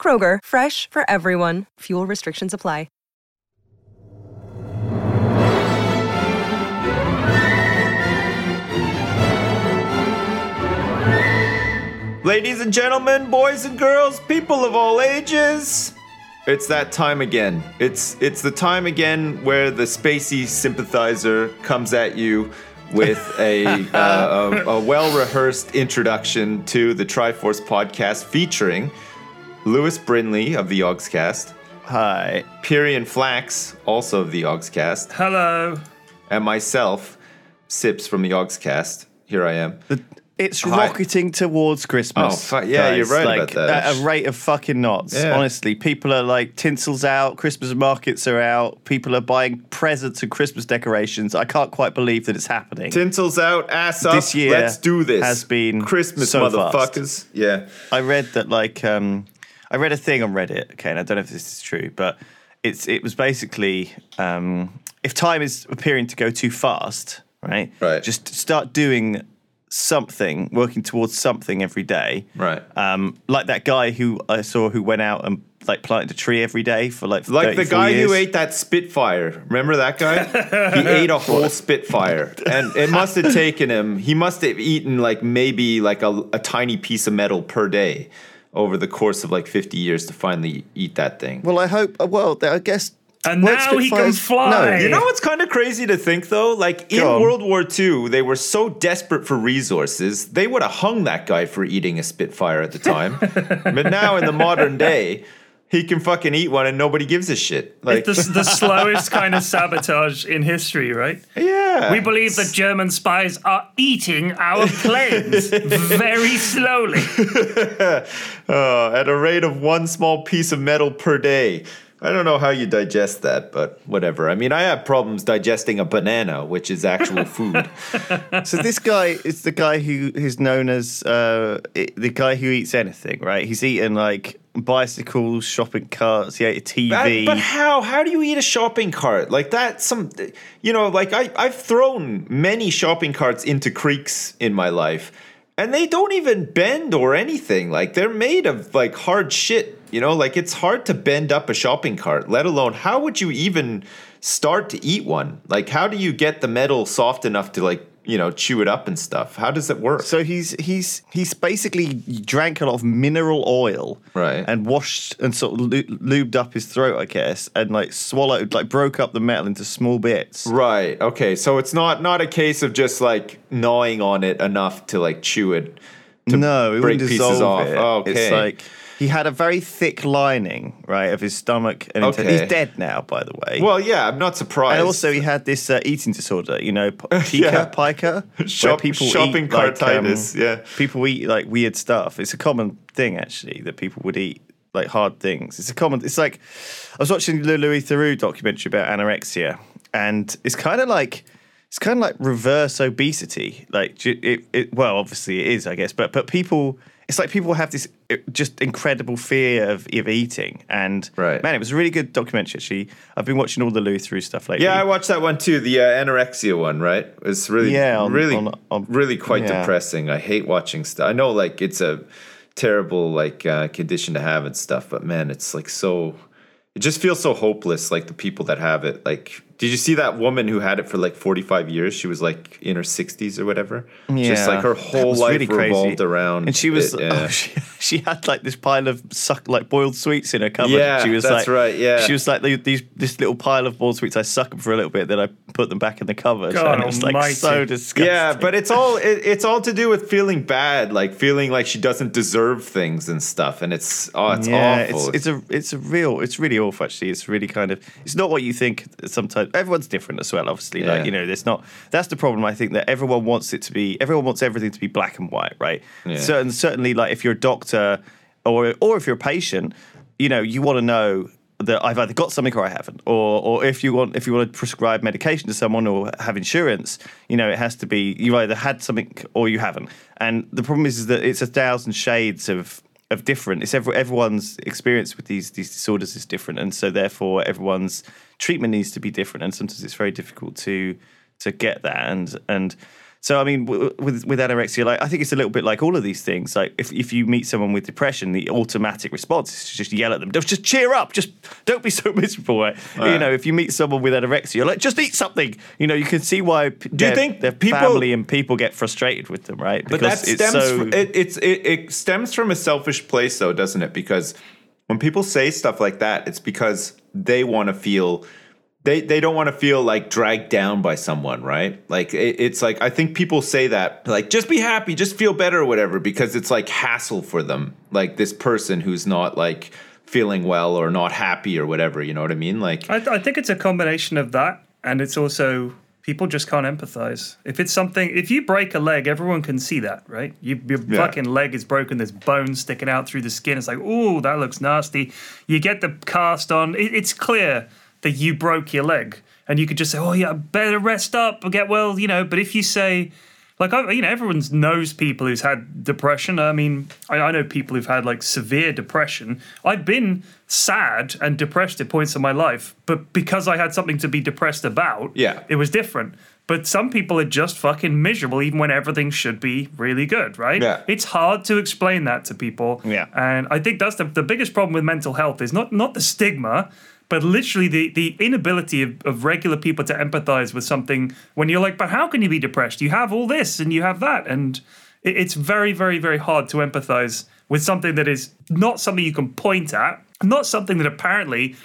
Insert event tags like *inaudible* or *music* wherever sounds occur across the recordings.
Kroger, fresh for everyone. Fuel restrictions apply. Ladies and gentlemen, boys and girls, people of all ages, it's that time again. It's it's the time again where the spacey sympathizer comes at you with *laughs* a, uh, a, a well rehearsed introduction to the Triforce podcast featuring Lewis Brindley of the Yogscast, Hi. Pyrion Flax, also of the Yogscast, Hello. and myself, Sips from the Yogscast. Here I am. The, it's Hi. rocketing towards Christmas. Oh, fu- yeah, you're right like, about that. At a rate of fucking knots. Yeah. Honestly, people are like tinsel's out, Christmas markets are out, people are buying presents and Christmas decorations. I can't quite believe that it's happening. Tinsel's out, ass up. This year Let's do this. has been Christmas, so fast. motherfuckers. Yeah. I read that like um, I read a thing on Reddit. Okay, and I don't know if this is true, but it's it was basically um, if time is appearing to go too fast, right? Right. Just start doing something, working towards something every day. Right. Um, like that guy who I saw who went out and like planted a tree every day for like Like the guy years. who ate that Spitfire. Remember that guy? *laughs* he ate a whole Spitfire. And it must have taken him, he must have eaten like maybe like a, a tiny piece of metal per day over the course of like 50 years to finally eat that thing. Well, I hope. uh, Well, I guess. And weren't now he can Spitfires- fly. No, You know what's kind of crazy to think though? Like in on. World War II, they were so desperate for resources, they would have hung that guy for eating a Spitfire at the time. *laughs* but now in the modern day, he can fucking eat one and nobody gives a shit. Like, It's the, the *laughs* slowest kind of sabotage in history, right? yeah. We believe that German spies are eating our planes *laughs* very slowly. *laughs* Uh, at a rate of one small piece of metal per day. I don't know how you digest that, but whatever. I mean, I have problems digesting a banana, which is actual food. So this guy is the guy who is known as uh, the guy who eats anything, right? He's eaten like bicycles, shopping carts. Ate a TV. But how? How do you eat a shopping cart like that? Some, you know, like I, I've thrown many shopping carts into creeks in my life, and they don't even bend or anything. Like they're made of like hard shit. You know, like it's hard to bend up a shopping cart. Let alone how would you even start to eat one? Like how do you get the metal soft enough to like you know chew it up and stuff? How does it work? so he's he's he's basically drank a lot of mineral oil, Right. And washed and sort of lubed up his throat, I guess, and like swallowed, like broke up the metal into small bits. Right. Okay. So it's not not a case of just like gnawing on it enough to like chew it. To no, it break wouldn't pieces dissolve off. it. Okay. It's like he had a very thick lining, right, of his stomach, and Okay. he's dead now, by the way. Well, yeah, I'm not surprised. And also, he had this uh, eating disorder, you know, *laughs* pica, Yeah. pica, Shop- shopping eat, like, cartitis, yeah. people eat like weird stuff. It's a common thing actually that people would eat like hard things. It's a common. It's like I was watching the Louis Theroux documentary about anorexia, and it's kind of like it's kind of like reverse obesity. Like it, it, well, obviously it is, I guess, but but people. It's like people have this uh, just incredible fear of, of eating, and Right. man, it was a really good documentary. Actually, I've been watching all the Louis Theroux stuff lately. Yeah, I watched that one too. The uh, anorexia one, right? It's really, Yeah, on- really, on- on- really quite yeah. depressing. I hate watching stuff. I know, like, it's a terrible like uh, condition to have and stuff, but man, it's like so. It just feels so hopeless. Like the people that have it. Like, did you see that woman who had it for like forty five years? She was like in her sixties or whatever. just like her whole life really crazy. revolved around. And she was, it, yeah. oh, *laughs* she, she had like this pile of suck like boiled sweets in her cupboard. Yeah, she was that's like, right, yeah. she was like these this little pile of boiled sweets. I suck them for a little bit, then I put them back in the cupboard, God and it was like almighty. so disgusting. Yeah, but it's all it, it's all to do with feeling bad, like feeling like she doesn't deserve things and stuff, and it's oh, it's yeah, awful. it's, it's a it's a real it's really awful actually. It's really kind of it's not what you think. Sometimes everyone's different as well. Obviously, Yeah. like you know, there's not. That's the problem. I think that everyone wants it to be. Everyone wants everything to be black and white, right? Yeah. Certain certainly, like if you're a doctor or or if you're a patient. you know, you want to know that I've either got something or I haven't, or or if you want if you want to prescribe medication to someone or have insurance, you know, it has to be you've either had something or you haven't. And the problem is, is that it's a thousand shades of of different. It's every, everyone's experience with these these disorders is different, and so therefore everyone's treatment needs to be different. And sometimes it's very difficult to to get that. And and so I mean, w- with with anorexia, like I think it's a little bit like all of these things. Like if, if you meet someone with depression, the automatic response is to just yell at them. Just just cheer up. Just don't be *laughs* so miserable. Right? You know, if you meet someone with anorexia, you're like just eat something. You know, you can see why. Do you think their people- family and people get frustrated with them, right? But that Because it's stems so- fr- it, it's it, it stems from a selfish place though, doesn't it? Because when people say stuff like that, it's because they want to feel they they don't want to feel like dragged down by someone, right? Like it, it's like I think people say that like just be happy, just feel better or whatever because it's like hassle for them. Like this person who's not like feeling well or not happy or whatever, you know what I mean? Like I, I think it's a combination of that, and it's also people just can't empathize. If it's something, if you break a leg, everyone can see that, right? You, your Yeah. fucking leg is broken. There's bone sticking out through the skin. It's like, oh, that looks nasty. You get the cast on. It, it's clear that you broke your leg, and you could just say, oh yeah, better rest up or get well, you know. But if you say like I, you know, everyone knows people who's had depression. I mean, I, I know people who've had like severe depression. I've been sad and depressed at points in my life, but because I had something to be depressed about, Yeah. it was different. But some people are just fucking miserable, even when everything should be really good, right? Yeah. It's hard to explain that to people. Yeah. And I think that's the, the biggest problem with mental health is not not the stigma, but literally the, the inability of, of regular people to empathize with something when you're like, but how can you be depressed? You have all this and you have that. And it, it's very, very, very hard to empathize with something that is not something you can point at, not something that apparently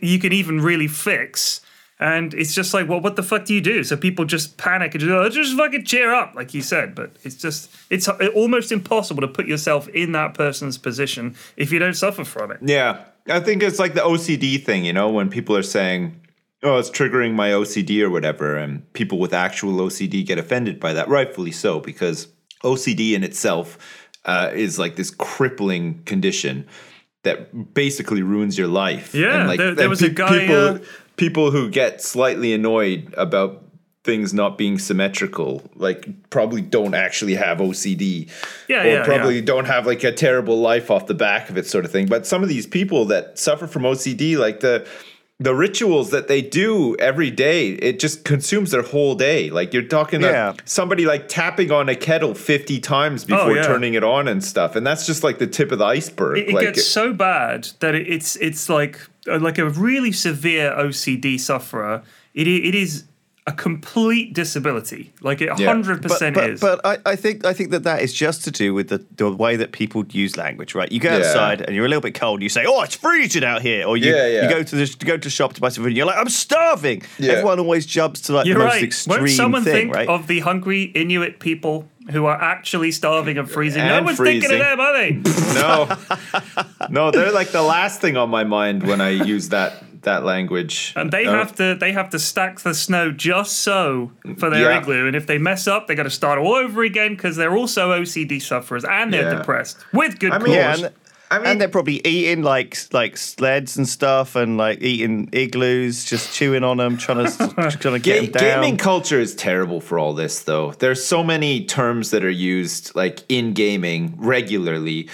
you can even really fix. And it's just like, well, what the fuck do you do? So people just panic and just, oh, just fucking cheer up, like you said. But it's just, it's almost impossible to put yourself in that person's position if you don't suffer from it. Yeah. I think it's like the OCD thing, you know, when people are saying, oh, it's triggering my OCD or whatever, and people with actual OCD get offended by that, rightfully so, because OCD in itself uh, is like this crippling condition that basically ruins your life. Yeah, like there- there was a guy, People, uh, people who get slightly annoyed about things not being symmetrical, like probably don't actually have OCD. Yeah, or yeah, probably yeah. don't have like a terrible life off the back of it, sort of thing. But some of these people that suffer from OCD, like the the rituals that they do every day, it just consumes their whole day. Like you're talking Yeah. about somebody like tapping on a kettle 50 times oh, before Oh, yeah. turning it on and stuff. And that's just like the tip of the iceberg. It, it like gets so bad that it, it's it's like like a really severe OCD sufferer. It it is a complete disability. Like it Yeah. hundred but, percent is. but I, I think I think that that is just to do with the, the way that people use language, right? You go Yeah. outside and you're a little bit cold. You say, "Oh, it's freezing out here," or you, Yeah, yeah. you go to the to go to shop to buy some food. and You're like, "I'm starving." Yeah. Everyone always jumps to like You're the most right. extreme Won't someone thing, think right? of the hungry Inuit people who are actually starving and freezing? no And one's thinking of them, are they? no, no, they're like the last thing on my mind when I use that that language. And they Uh, have to they have to stack the snow just so for their Yeah. igloo. And if they mess up, they got to start all over again because they're also OCD sufferers and they're Yeah. depressed with good I cause. yeah, and, I mean- and they're probably eating like like sleds and stuff, and like eating igloos, just chewing on them, trying *laughs* to trying to get Ga- them down. gaming culture is terrible for all this, though. There's so many terms that are used like in gaming regularly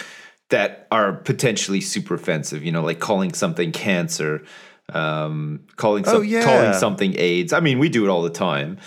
that are potentially super offensive. You know, like calling something cancer, um, calling some, Oh, yeah. calling something AIDS. I mean, we do it all the time.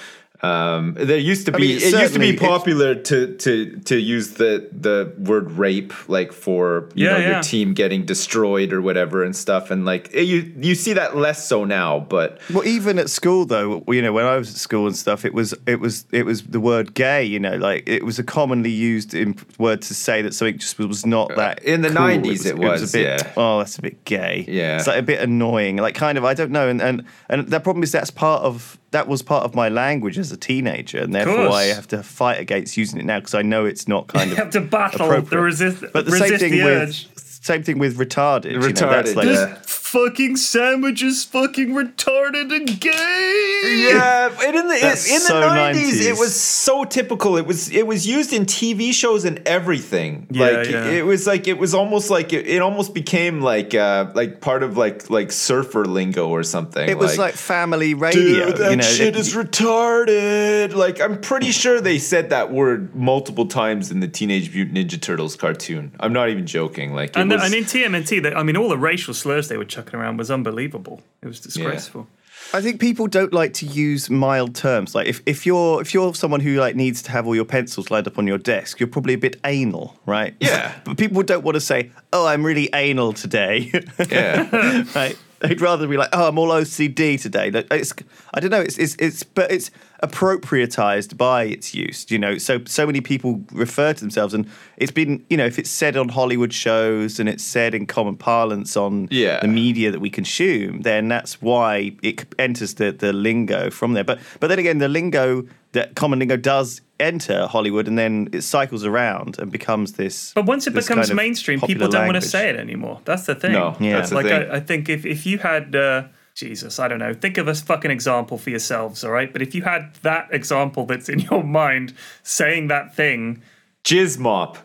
Um, there used to be mean, it used to be it's- popular to to to use the the word rape like for you Yeah, know yeah. your team getting destroyed or whatever and stuff and like it- you you see that less so now but Well, even at school though, you know, when I was at school and stuff, it was it was it was the word "gay." You know, like it was a commonly used in word to say that something just was not that. Uh, in the cool. 90s it was, a bit. yeah. Oh, that's a bit gay. Yeah. it's like a bit annoying. Like kind of, I don't know. And and and the problem is that's part of that was part of my language as a teenager, and therefore. I have to fight against using it now because I know it's not kind You of have to battle the resist, But the resist same thing the with urge. same thing with retarded. you know, that's Retarded, like, yeah. Fucking sandwich is fucking retarded and gay. Yeah, and in the in, That's in the so nineties, 90s. it was so typical. It was it was used in TV shows and everything. Yeah, like yeah. it was like it was almost like it, it almost became like uh like part of like like surfer lingo or something. It was like family radio. Dude, that you know, shit it- is retarded. Like, I'm pretty *laughs* sure they said that word multiple times in the Teenage Mutant Ninja Turtles cartoon. I'm not even joking. Like, it And, was, and in TMNT, they, I mean, all the racial slurs they were chucking around was unbelievable. It was disgraceful. I think people don't like to use mild terms. Like if, if you're if you're someone who like needs to have all your pencils lined up on your desk, you're probably a bit anal, right? Yeah. *laughs* but people don't want to say, "Oh, I'm really anal today." yeah. *laughs* right? They'd rather be like, "Oh, I'm all OCD today." Like, It's, I don't know. It's, it's, it's, but it's appropriatized by its use. You know, so so many people refer to themselves, and it's been, you know, if it's said on Hollywood shows and it's said in common parlance on Yeah. the media that we consume, then that's why it enters the the lingo from there. But but then again, the lingo that common lingo does enter Hollywood, and then it cycles around and becomes this. But once it becomes kind of mainstream, people don't want to say it anymore. That's the thing. No, Yeah. that's the like thing. I, I think if, if you had uh, Jesus, I don't know, think of a fucking example for yourselves, all right? But if you had that example that's in your mind saying that thing, Jizz mop.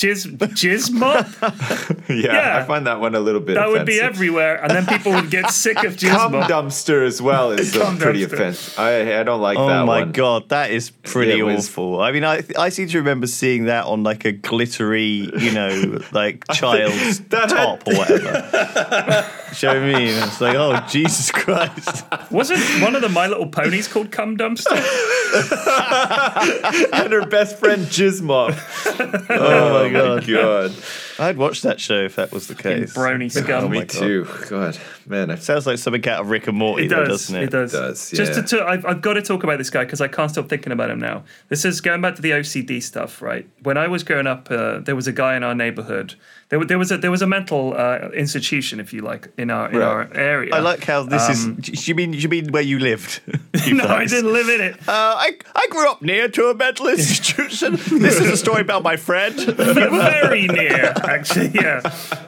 jizz jizz mop, Yeah, *laughs* Yeah. I find that one a little bit that would be everywhere, and then people would get sick of jizz Cum mop. dumpster as well is *laughs* uh, pretty dumpster. offensive. I, I don't like Oh that Oh my one. god, that is pretty It was- awful. I mean, I I seem to remember seeing that on like a glittery, you know, like *laughs* child's that had- top or whatever. Show me, and it's like, oh Jesus Christ! Wasn't one of the My Little Ponies called Cum Dumpster? *laughs* and her best friend Jizz oh, mop. Oh my god, God. I'd watch that show if that was the case. Brony scum. Oh, me God. too. God, man. I Sounds like something out of Rick and Morty, It though, does. doesn't it? It does. does, Just yeah. to, to I've, I've got to talk about this guy because I can't stop thinking about him now. This is going back to the OCD stuff, right? When I was growing up, uh, there was a guy in our neighborhood. There, there was a there was a mental uh, institution, if you like, in our in Right. our area. I like how this Um, is. You mean you mean where you lived? *laughs* You no, I didn't live in it. Uh, I I grew up near to a mental *laughs* institution. this is a story about my friend. *laughs* very near, *laughs* actually. Yeah,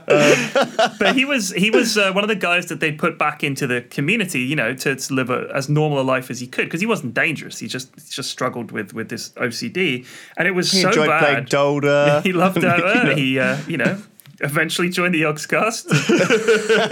um, but he was he was uh, one of the guys that they put back into the community, you know, to, to live a, as normal a life as he could because he wasn't dangerous. He just he just struggled with with this OCD, and it was He so enjoyed bad. playing Dota. *laughs* he loved know. *laughs* He uh, you know. Eventually joined the Yogscast.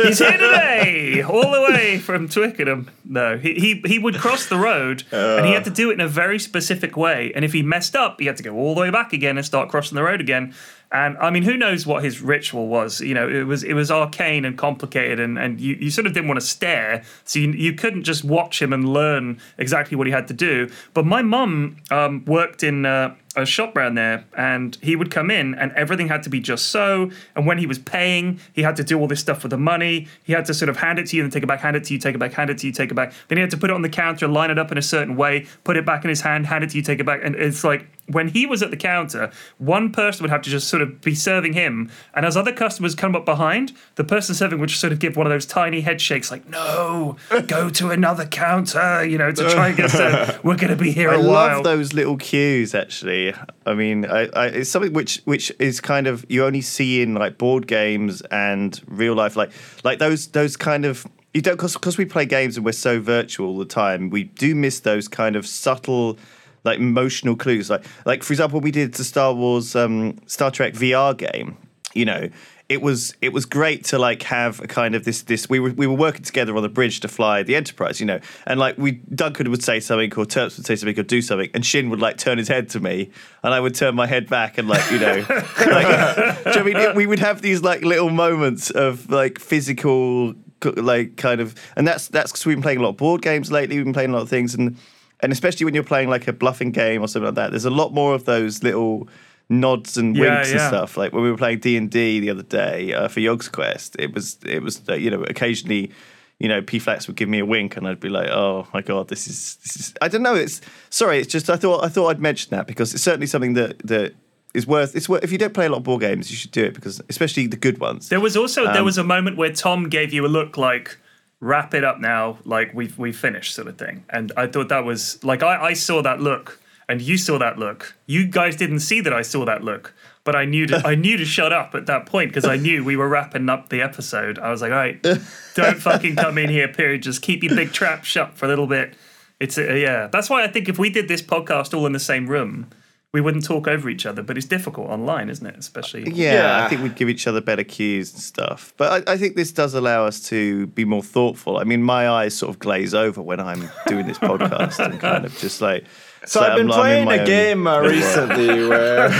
He's here today, all the way from Twickenham. No, he, he he would cross the road, and he had to do it in a very specific way. And if he messed up, he had to go all the way back again and start crossing the road again. And I mean, who knows what his ritual was? You know, it was it was arcane and complicated, and, and you, you sort of didn't want to stare, so you, you couldn't just watch him and learn exactly what he had to do. But my mum um, worked in. Uh, a shop around there and he would come in and everything had to be just so and when he was paying he had to do all this stuff with the money he had to sort of hand it to you and take it back hand it to you take it back hand it to you take it back then he had to put it on the counter line it up in a certain way put it back in his hand hand it to you take it back and it's like when he was at the counter one person would have to just sort of be serving him and as other customers come up behind the person serving would just sort of give one of those tiny head shakes like no *laughs* go to another counter you know to try and get served *laughs* we're going to be here I a while I love those little cues. Actually, I mean, I, I, it's something which which is kind of you only see in like board games and real life, like like those those kind of. You don't because we play games and we're so virtual all the time. We do miss those kind of subtle, like emotional clues. Like like for example, we did the Star Wars, um, Star Trek VR game. You know, it was it was great to like have a kind of this this we were we were working together on the bridge to fly the Enterprise, you know, and like we Duncan would say something or Turps would say something or do something, and Sjin would like turn his head to me, and I would turn my head back and like you know, *laughs* like, do you know I mean It- we would have these like little moments of like physical like kind of, and that's that's because we've been playing a lot of board games lately. We've been playing a lot of things, and and especially when you're playing like a bluffing game or something like that, there's a lot more of those little nods and Yeah, winks and stuff. Like when we were playing D and D the other day uh, for Yogs Quest, it was it was uh, you know occasionally. You know, P Flax would give me a wink, and I'd be like, "Oh my god, this is this is." I don't know. It's sorry. It's just I thought I thought I'd mention that because it's certainly something that that is worth. It's worth if you don't play a lot of board games, you should do it because especially the good ones. There was also there Um, was a moment where Tom gave you a look like wrap it up now, like we've we've finished sort of thing. And I thought that was like I, I saw that look and you saw that look. You guys didn't see that I saw that look, but I knew to, I knew to shut up at that point because I knew we were wrapping up the episode. I was like, all right, *laughs* don't fucking come in here, period. Just keep your big trap shut for a little bit. It's uh, yeah. That's why I think if we did this podcast all in the same room, we wouldn't talk over each other. But it's difficult online, isn't it? Especially uh, Yeah, Yeah. I think we'd give each other better cues and stuff. But I, I think this does allow us to be more thoughtful. I mean, my eyes sort of glaze over when I'm doing this *laughs* podcast and kind of just like. So like I've been I'm playing a game uh, recently *laughs* where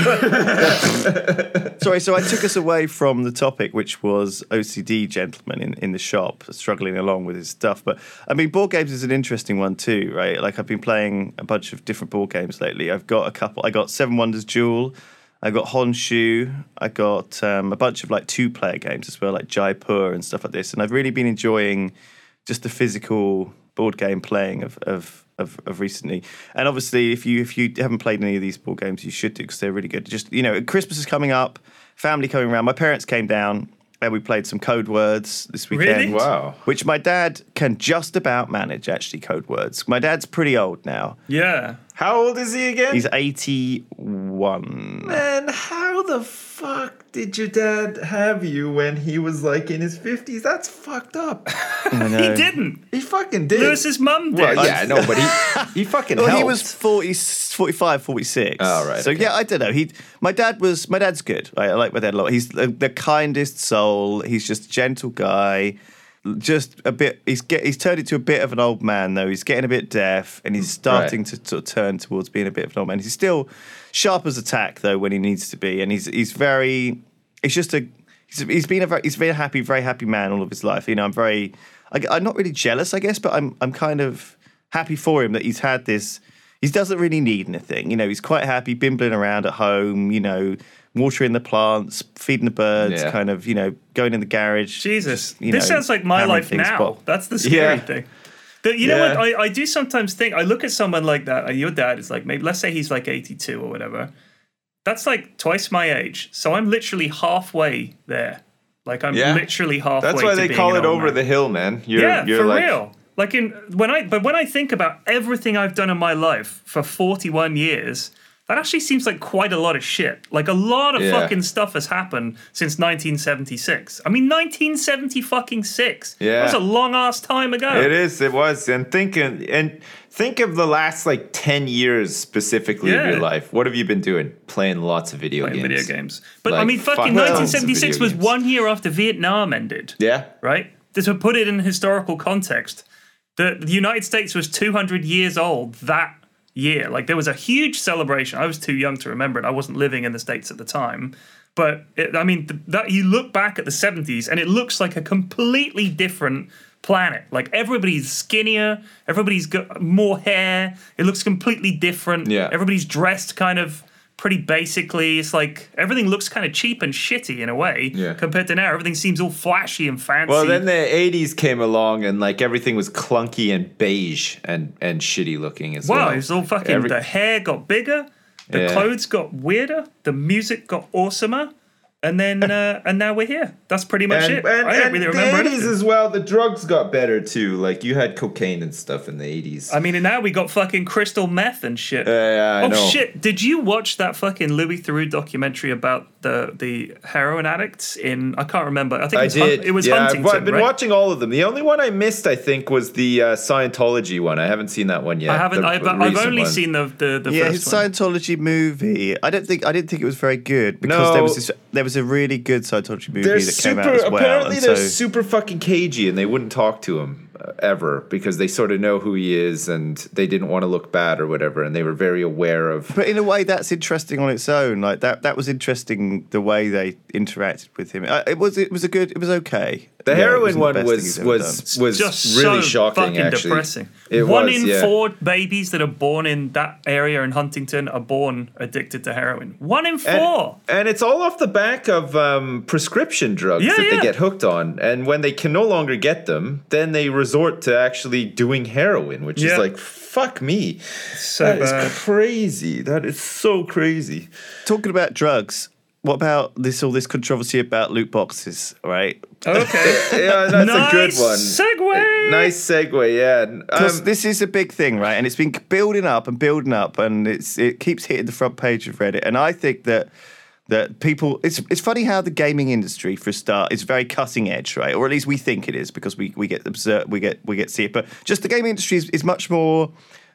Sorry, so I took us away from the topic, which was OCD gentleman in, in the shop struggling along with his stuff. But I mean, board games is an interesting one too, right? Like I've been playing a bunch of different board games lately. I've got a couple. I got Seven Wonders Duel. I got Honshu. I got um, a bunch of like two-player games as well, like Jaipur and stuff like this. And I've really been enjoying just the physical board game playing of, of of, of recently. And obviously, if you if you haven't played any of these board games, you should do because they're really good. Just you know, Christmas is coming up, family coming around. My parents came down and we played some code words this weekend. Really? Wow. Which my dad can just about manage. Actually, code words. My dad's pretty old now. yeah. How old is he again? He's eighty-one. Man, how the fuck did your dad have you when he was like in his 50s? That's fucked up. *laughs* He didn't. He fucking did. Lewis's mum did. well, yeah, no, but he *laughs* he fucking Well, helped. he was 40, 45, 46. Oh, right, So okay. yeah, I don't know. He, my dad was. My dad's good. Right? I like my dad a lot. He's the, the kindest soul. He's just a gentle guy. Just a bit. He's get. He's turned into a bit of an old man though. He's getting a bit deaf, and he's mm, starting to sort of turn towards being a bit of an old man. He's still sharp as a tack though when he needs to be, and he's he's very. It's just a. He's, he's been a very. He's been a happy, very happy man all of his life. You know, I'm very. I, I'm not really jealous, I guess, but I'm. I'm kind of happy for him that he's had this. He doesn't really need anything. You know, he's quite happy bimbling around at home, you know, watering the plants, feeding the birds, Yeah. kind of, you know, going in the garage. Jesus, just, you this know, sounds like my life things, now. but- That's the scary Yeah. thing. The- you know Yeah. what? I, I do sometimes think. I look at someone like that. uh, Your dad is like maybe. Let's say he's like eighty-two or whatever. That's like twice my age. So I'm literally halfway there. Like I'm Yeah. literally halfway. That's why to they being call it over man. the hill, man. You're, yeah, you're for like, real. Like in when I but when I think about everything I've done in my life for 41 years, that actually seems like quite a lot of shit. Like a lot of Yeah. fucking stuff has happened since 1976. I mean 1970 fucking 6. Yeah. that's a long ass time ago. It is. It was. And thinking and think of the last like ten years specifically of your life. What have you been doing? Playing lots of video Playing games. video games. But I mean fucking fuck tons of 1976 was games. one year after Vietnam ended. Yeah. right? To put it in historical context, the, the United States was 200 years old that year. Like there was a huge celebration. I was too young to remember it. I wasn't living in the States at the time. But it, I mean, th- that you look back at the 70s and it looks like a completely different planet. Like everybody's skinnier, everybody's got more hair. It looks completely different. Yeah. Everybody's dressed kind of pretty basically. It's like everything looks kind of cheap and shitty in a way Yeah. compared to now. Everything seems all flashy and fancy. Well, then the '80s came along, and like everything was clunky and beige and and shitty looking as wow, well. it was all fucking. Every- the hair got bigger, the Yeah. clothes got weirder, the music got awesomer, and then *laughs* uh, and now we're here. That's pretty much and, it. and, I don't and really the remember 80s as well. The drugs got better too. Like you had cocaine and stuff in the 80s. I mean, and now we got fucking crystal meth and shit. yeah, I oh know. shit! Did you watch that fucking Louis Theroux documentary about the the heroin addicts in? I can't remember. I think it I was, Hun- it was yeah, I've- Huntington. I've, been right? watching all of them. The only one I missed, I think, was the uh, Scientology one. I haven't seen that one yet. I haven't. the I've, I've only one. seen the the, the Yeah, his first one. Scientology movie. I don't think I didn't think it was very good because there was this, there was a really good Scientology movie They're that came super. out as well. apparently, they're so, super fucking cagey, and they wouldn't talk to him ever because they sort of know who he is, and they didn't want to look bad or whatever, and they were very aware of. but in a way, that's interesting on its own. Like that, that was interesting the way they interacted with him. Uh, it was, it was a good, it was okay. The Yeah, heroin wasn't the one was was done. was just really so shocking. fucking actually, depressing. It One was, in yeah. four babies that are born in that area in Huntington are born addicted to heroin. One in four. And, and it's all off the back of um, prescription drugs Yeah, that yeah. they get hooked on. And when they can no longer get them, then they resort to actually doing heroin, which Yeah. is like, fuck me. so That is bad. crazy. That is so crazy. Talking about drugs, what about this all this controversy about loot boxes, right? Okay. *laughs* Yeah, that's nice a good one. Segue. Nice segue, yeah. Because Um, this is a big thing, right? And it's been building up and building up, and it's it keeps hitting the front page of Reddit. And I think that that people, it's it's funny how the gaming industry, for a start, is very cutting edge, right? Or at least we think it is because we we get observe, we get we get see it. But just the gaming industry is, is much more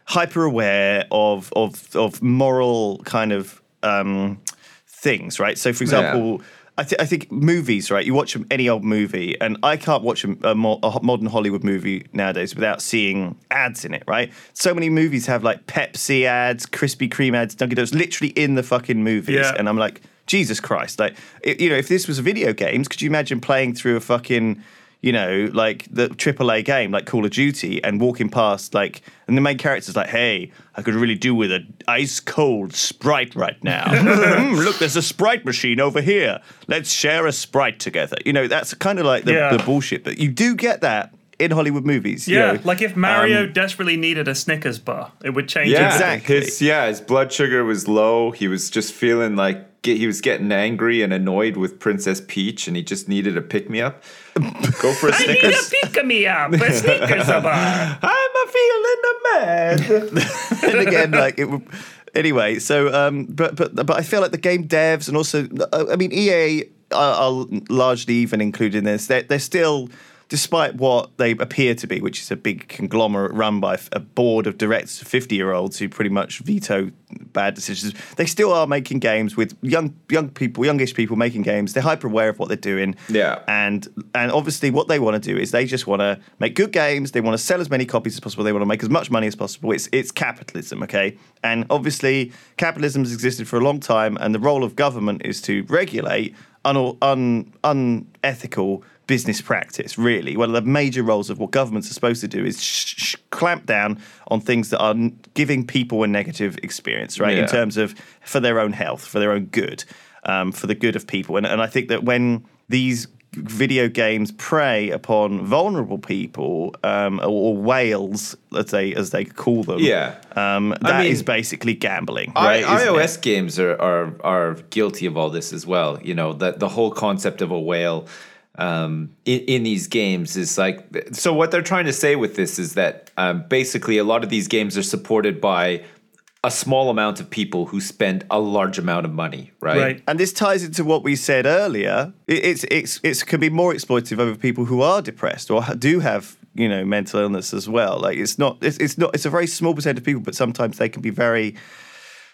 hyper aware of of of moral kind of um, things, right? So, for example. I, th- I think movies, right? You watch any old movie, and I can't watch a, a, mo- a modern Hollywood movie nowadays without seeing ads in it, right? So many movies have like Pepsi ads, Krispy Kreme ads, Dunkin' Donuts, literally in the fucking movies, Yeah. and I'm like, Jesus Christ! Like, it, you know, if this was video games, could you imagine playing through a fucking you know, like the AAA game, like Call of Duty, and walking past, like, and the main character's like, "Hey, I could really do with an ice cold Sprite right now. *laughs* Mm, look, there's a Sprite machine over here. Let's share a Sprite together." You know, that's kind of like the, Yeah. the bullshit. But you do get that in Hollywood movies. you Yeah, know. like if Mario Um, desperately needed a Snickers bar, it would change. yeah, exactly. His, yeah, his blood sugar was low. He was just feeling like get, he was getting angry and annoyed with Princess Peach, and he just needed a pick me up. Go for a I need a pick me up, a *laughs* Snickers bar. I'm a feeling a mad. *laughs* and again, like it would. Anyway, so um, but but but I feel like the game devs and also, uh, I mean, EA are, are largely even included in this. They're, they're still, despite what they appear to be, which is a big conglomerate run by a board of directors, of fifty year olds who pretty much veto bad decisions. They still are making games with young young people, youngish people making games. They're hyper aware of what they're doing. Yeah. and and obviously what they want to do is they just want to make good games. They want to sell as many copies as possible. They want to make as much money as possible. It's it's capitalism, okay? And obviously capitalism has existed for a long time, and the role of government is to regulate un, un, unethical business practice. Really, one of the major roles of what governments are supposed to do is sh- sh- clamp down on things that are n- giving people a negative experience, right? In terms of for their own health, for their own good, um, for the good of people. And, and I think that when these video games prey upon vulnerable people um, or, or whales, let's say, as they call them, Yeah. um, that is mean, basically gambling, right? it? iOS games are, are are guilty of all this as well. You know, the the whole concept of a whale um, in, in these games is like. So what they're trying to say with this is that um, basically a lot of these games are supported by a small amount of people who spend a large amount of money, right? Right. And this ties into what we said earlier. It, it's it's it's can be more exploitative over people who are depressed or do have you know mental illness as well. Like it's not it's, it's not it's a very small percent of people, but sometimes they can be very,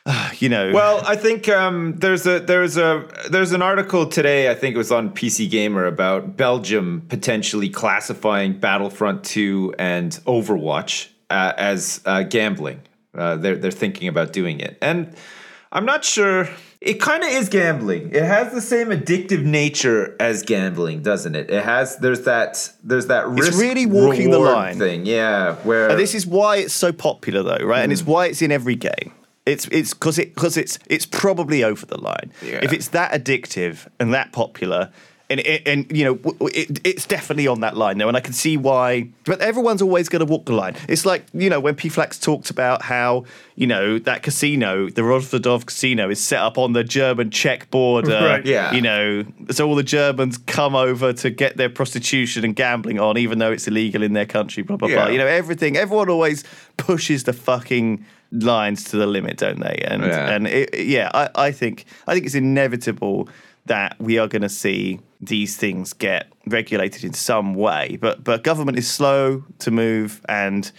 *sighs* you know. Well, I think um, there's a there's a there's an article today. I think it was on PC Gamer about Belgium potentially classifying Battlefront 2 and Overwatch uh, as uh, gambling. Uh, they're they're thinking about doing it, and I'm not sure. It kind of is gambling. It has the same addictive nature as gambling, doesn't it? It has. There's that. There's that. Risk really walking the line. thing. Yeah. Where And this is why it's so popular, though, right? And it's Hmm. why it's in every game. It's it's because it because it's it's probably over the line. Yeah. If it's that addictive and that popular, and it, and you know it, it's definitely on that line now, and I can see why. But everyone's always going to walk the line. It's like you know when P Flax talked about how you know that casino, the Rozvadov casino, is set up on the German Czech border. *laughs* Right. Yeah. You know, so all the Germans come over to get their prostitution and gambling on, even though it's illegal in their country. Blah blah blah. You know, everything. Everyone always pushes the fucking lines to the limit, don't they? And Yeah. and it, it- yeah, I, I think I think it's inevitable that we are going to see these things get regulated in some way. But but government is slow to move, and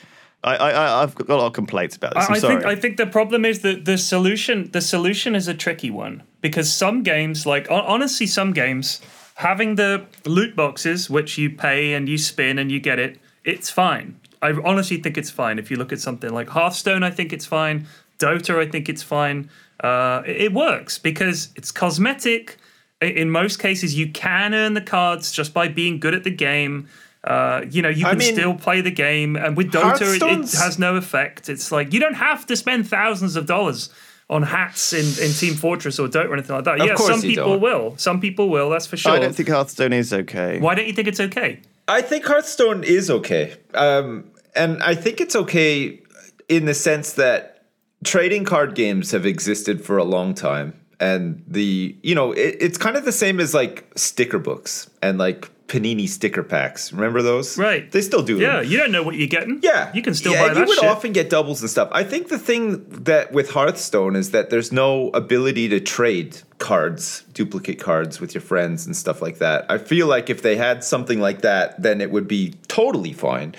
I, I I- I've got a lot of complaints about this. I'm I, I sorry. think I think the problem is that the solution the solution is a tricky one because some games like honestly some games having the loot boxes which you pay and you spin and you get it it's fine. I honestly think it's fine if you look at something like Hearthstone I think it's fine. Dota I think it's fine. Uh, it, it works because it's cosmetic. In most cases, you can earn the cards just by being good at the game. Uh, you know, you I can mean, still play the game, and with Dota, it, it has no effect. It's like you don't have to spend thousands of dollars on hats in, in Team Fortress or Dota or anything like that. Of yeah, course some you people don't. will. Some people will. That's for sure. I don't think Hearthstone is okay. Why don't you think it's okay? I think Hearthstone is okay. Um, and I think it's okay in the sense that trading card games have existed for a long time. and the you know it, it's kind of the same as like sticker books and like panini sticker packs remember those Right. they still do them. Yeah, you don't know what you're getting. Yeah, you can still yeah, buy that You would shit. often get doubles and stuff. I think the thing that with Hearthstone is that there's no ability to trade cards, duplicate cards with your friends and stuff like that. I feel like if they had something like that, then it would be totally fine.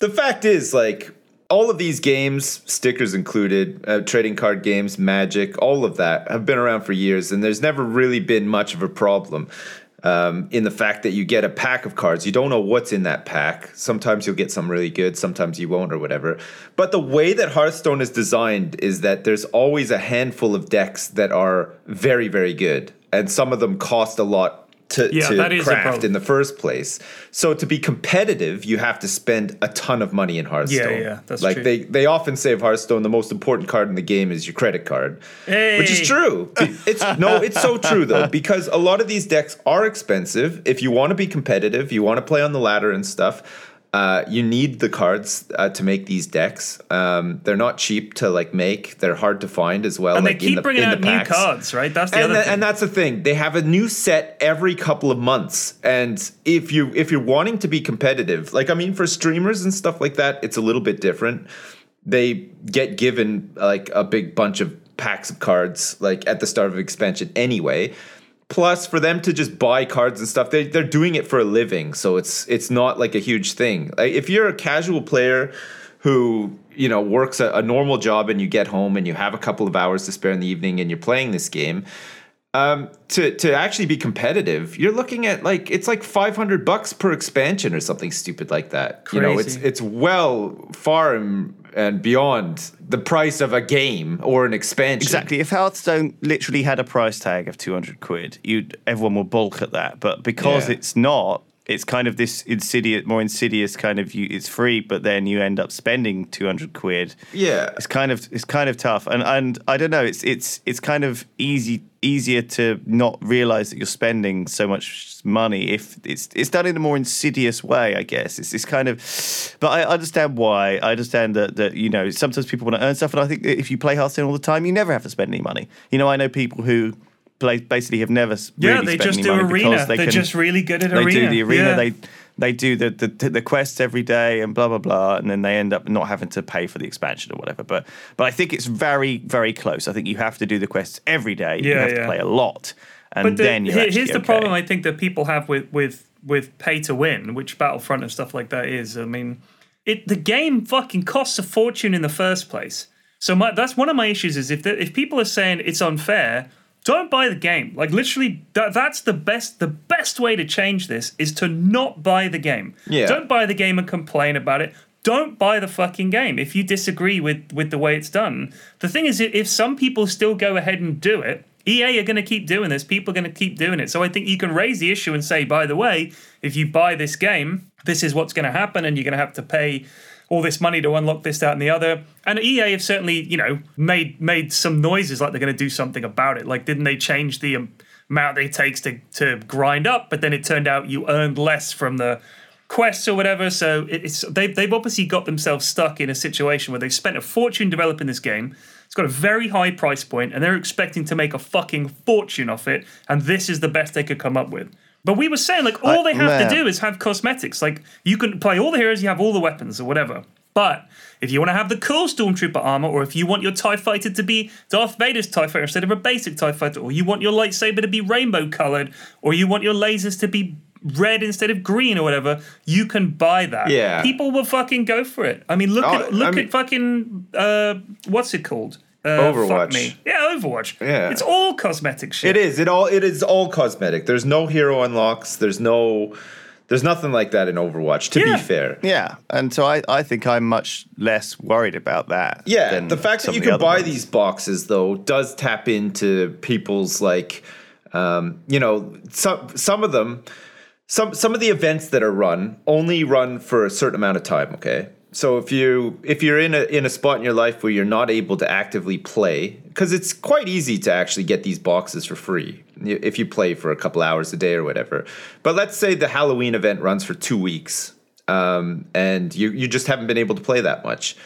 The fact is, like all of these games, stickers included, uh, trading card games, Magic, all of that have been around for years, and there's never really been much of a problem um, in the fact that you get a pack of cards. You don't know what's in that pack. Sometimes you'll get some really good, sometimes you won't, or whatever. But the way that Hearthstone is designed is that there's always a handful of decks that are very, very good, and some of them cost a lot. To, Yeah, to craft in the first place. So to be competitive, you have to spend a ton of money in Hearthstone. yeah, yeah, that's like true. they they often say of Hearthstone the most important card in the game is your credit card, which is true. *laughs* It's no, it's so true though because a lot of these decks are expensive. If you want to be competitive, you want to play on the ladder and stuff. Uh, you need the cards uh, to make these decks. Um, they're not cheap to like make. They're hard to find as well. and like they in keep the, bringing in out the new cards, right? That's the And, other thing. and that's the thing. They have a new set every couple of months. And if you if you're wanting to be competitive, like I mean for streamers and stuff like that, it's a little bit different. They get given like a big bunch of packs of cards like at the start of expansion anyway. Plus, for them to just buy cards and stuff, they they're doing it for a living, so it's it's not like a huge thing. Like if you're a casual player who you know works a, a normal job and you get home and you have a couple of hours to spare in the evening and you're playing this game, um, to to actually be competitive, you're looking at like it's like 500 bucks per expansion or something stupid like that. You know, it's it's well far and, and beyond the price of a game or an expansion. Exactly. If Hearthstone literally had a price tag of 200 quid, you'd everyone would balk at that. But because Yeah. it's not, it's kind of this insidious, more insidious kind of. You, it's free, but then you end up spending 200 quid. Yeah. It's kind of it's kind of tough, and and I don't know. It's it's it's kind of easy easier to not realize that you're spending so much money if it's it's done in a more insidious way. I guess it's it's kind of. But I understand why. I understand that that you know sometimes people want to earn stuff, and I think if you play Hearthstone all the time, you never have to spend any money. You know, I know people who. Play, basically have never yeah, really they just do arena. they They're can, just really good at they arena. do the arena. Yeah. They they do the, the the quests every day and blah blah blah, and then they end up not having to pay for the expansion or whatever. But but I think it's very very close. I think you have to do the quests every day. you Yeah, have yeah. to play a lot, and But the, then here- actually here's the okay. problem I think that people have with with with pay to win, which Battlefront and stuff like that is. I mean, it the game fucking costs a fortune in the first place. So my, that's one of my issues is if the, if people are saying it's unfair, don't buy the game. Like literally, that, that's the best the best way to change this is to not buy the game. Yeah. Don't buy the game and complain about it. Don't buy the fucking game if you disagree with with the way it's done. The thing is, if some people still go ahead and do it, EA are going to keep doing this. People are going to keep doing it. So I think you can raise the issue and say, by the way, if you buy this game, this is what's going to happen, and you're going to have to pay all this money to unlock this, that, and the other. And EA have certainly, you know, made made some noises like they're going to do something about it. Like, didn't they change the amount it takes to to grind up? But then it turned out you earned less from the quests or whatever. So it's they've they've obviously got themselves stuck in a situation where they've spent a fortune developing this game. It's got a very high price point, and they're expecting to make a fucking fortune off it. And this is the best they could come up with. But we were saying like all they have man. to do is have cosmetics. Like you can play all the heroes, you have all the weapons or whatever. But if you want to have the cool Stormtrooper armor, or if you want your TIE fighter to be Darth Vader's TIE fighter instead of a basic TIE fighter, or you want your lightsaber to be rainbow colored, or you want your lasers to be red instead of green or whatever, you can buy that. Yeah. People will fucking go for it. I mean, look Oh, at look I mean- at fucking uh, what's it called? Uh, Overwatch. Fuck me. Yeah, Overwatch. Yeah. It's all cosmetic shit. It is. It all. It is all cosmetic. There's no hero unlocks. There's no. There's nothing like that in Overwatch. To Yeah. be fair. Yeah, and so I, I think I'm much less worried about that. Yeah, than the fact that you of the can buy ones. these boxes though does tap into people's like, um, you know, some some of them, some some of the events that are run only run for a certain amount of time. Okay, so if you if you're in a in a spot in your life where you're not able to actively play, because it's quite easy to actually get these boxes for free if you play for a couple hours a day or whatever. But let's say the Halloween event runs for two weeks, um, and you you just haven't been able to play that much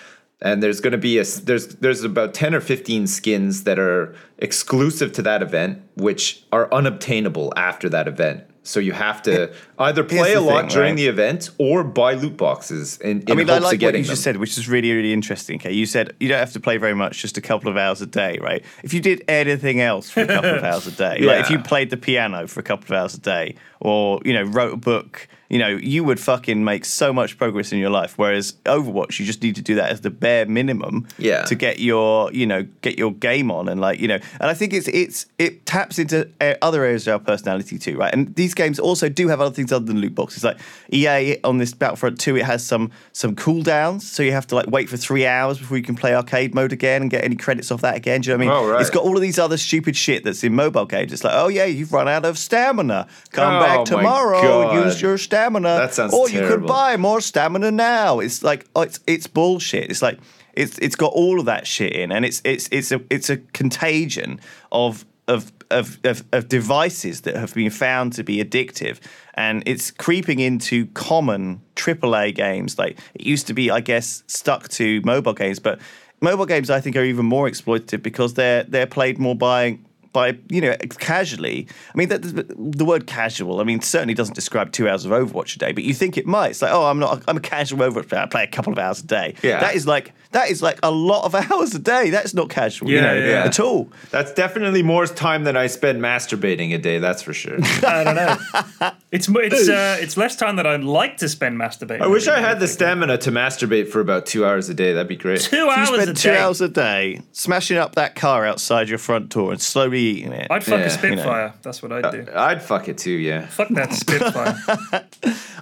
and there's going to be a there's there's about 10 or 15 skins that are exclusive to that event which are unobtainable after that event so you have to either play a lot thing, during right? the event or buy loot boxes in, in I mean, I like what you them. just said, which is really, really interesting. Okay, you said you don't have to play very much, just a couple of hours a day, right? If you did anything else for a couple of *laughs* hours a day, like if you played the piano for a couple of hours a day, or you know, wrote a book, you know, you would fucking make so much progress in your life. Whereas Overwatch, you just need to do that as the bare minimum, Yeah. to get your, you know, get your game on, and like, you know, and I think it's it's it taps into uh, other areas of our personality too, right? And these games also do have other things other than loot boxes. Like EA on this Battlefront 2, it has some some cooldowns, so you have to like wait for three hours before you can play arcade mode again and get any credits off that again. Do you know what I mean? Oh, right. It's got all of these other stupid shit that's in mobile games. It's like, oh yeah, you've run out of stamina. Come Oh, back tomorrow. Use your stamina. That sounds Or you could buy more stamina now. It's like oh, it's it's bullshit. It's like it's it's got all of that shit in, and it's it's it's a it's a contagion of of of of, of devices that have been found to be addictive, and it's creeping into common AAA games. Like it used to be, I guess, stuck to mobile games, but mobile games I think are even more exploitative because they're they're played more by by you know casually. I mean, that, the word casual. I mean, certainly doesn't describe two hours of Overwatch a day, but you think it might. It's like, oh, I'm not. I'm a casual Overwatch player. I play a couple of hours a day. Yeah. that is like that is like a lot of *laughs* hours a day. That's not casual, you Yeah, know, yeah. at all. That's definitely more time than I spend masturbating a day. That's for sure. *laughs* I don't know. It's it's uh, it's less time that I'd like to spend masturbating. I wish I had the stamina to masturbate for about two hours a day. That'd be great. two hours you a spend two day. hours a day smashing up that car outside your front door and slowly eating it. I'd fuck Yeah, a you Spitfire. That's what I'd do. I'd fuck it too. Yeah. fuck that *laughs* Spitfire.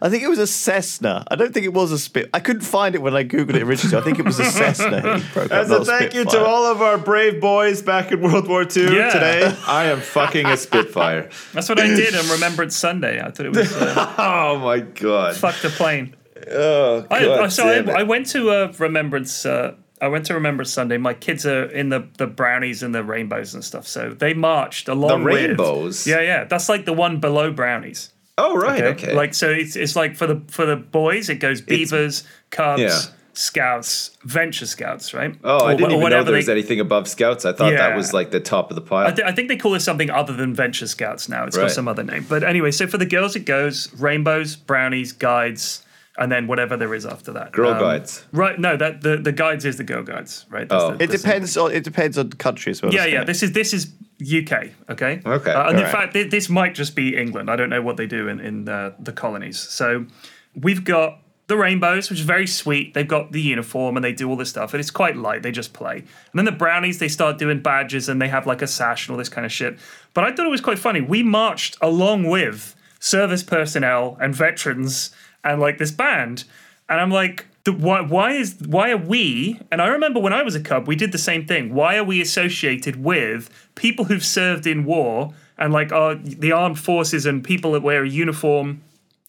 I think it was a Cessna. I don't think it was a spit. I couldn't find it when I googled it originally. I think it was a Cessna. he broke As not a thank you to all of our brave boys back in World War II Yeah. today, I am fucking a Spitfire. That's what I did on Remembrance Sunday. I thought it was uh, *laughs* Oh my god. fuck the plane. Oh, I, God I, so damn it. I, I went to a Remembrance. Uh, I went to Remember Sunday. My kids are in the, the brownies and the rainbows and stuff. So they marched along with- rainbows? Yeah, yeah. That's like the one below brownies. oh right, okay. Like so, it's it's like for the for the boys, it goes beavers, cubs, Yeah. scouts, venture scouts, right? oh, I Or didn't wh- even know there was they- anything above Scouts. I thought Yeah. that was like the top of the pile. I, th- I think they call it something other than Venture Scouts now. It's got some other name. But anyway, so for the girls, it goes rainbows, brownies, guides, and then whatever there is after that. Girl Um, guides. Right? No, that the, the guides is the girl guides, right? That's Oh. the- It depends on it depends on the country as well. Yeah, yeah. it? This is this is UK. Okay. Okay, Uh, and in alright. fact, thi- this might just be England. I don't know what they do in in uh, the colonies. So we've got the rainbows, which is very sweet. They've got the uniform and they do all this stuff, and it's quite light. They just play. And then the brownies, they start doing badges and they have like a sash and all this kind of shit. But I thought it was quite funny. We marched along with service personnel and veterans and like this band, and I'm like. The, why, why is why are we and I remember when I was a cub we did the same thing. Why are we associated with people who've served in war and like are the armed forces and people that wear a uniform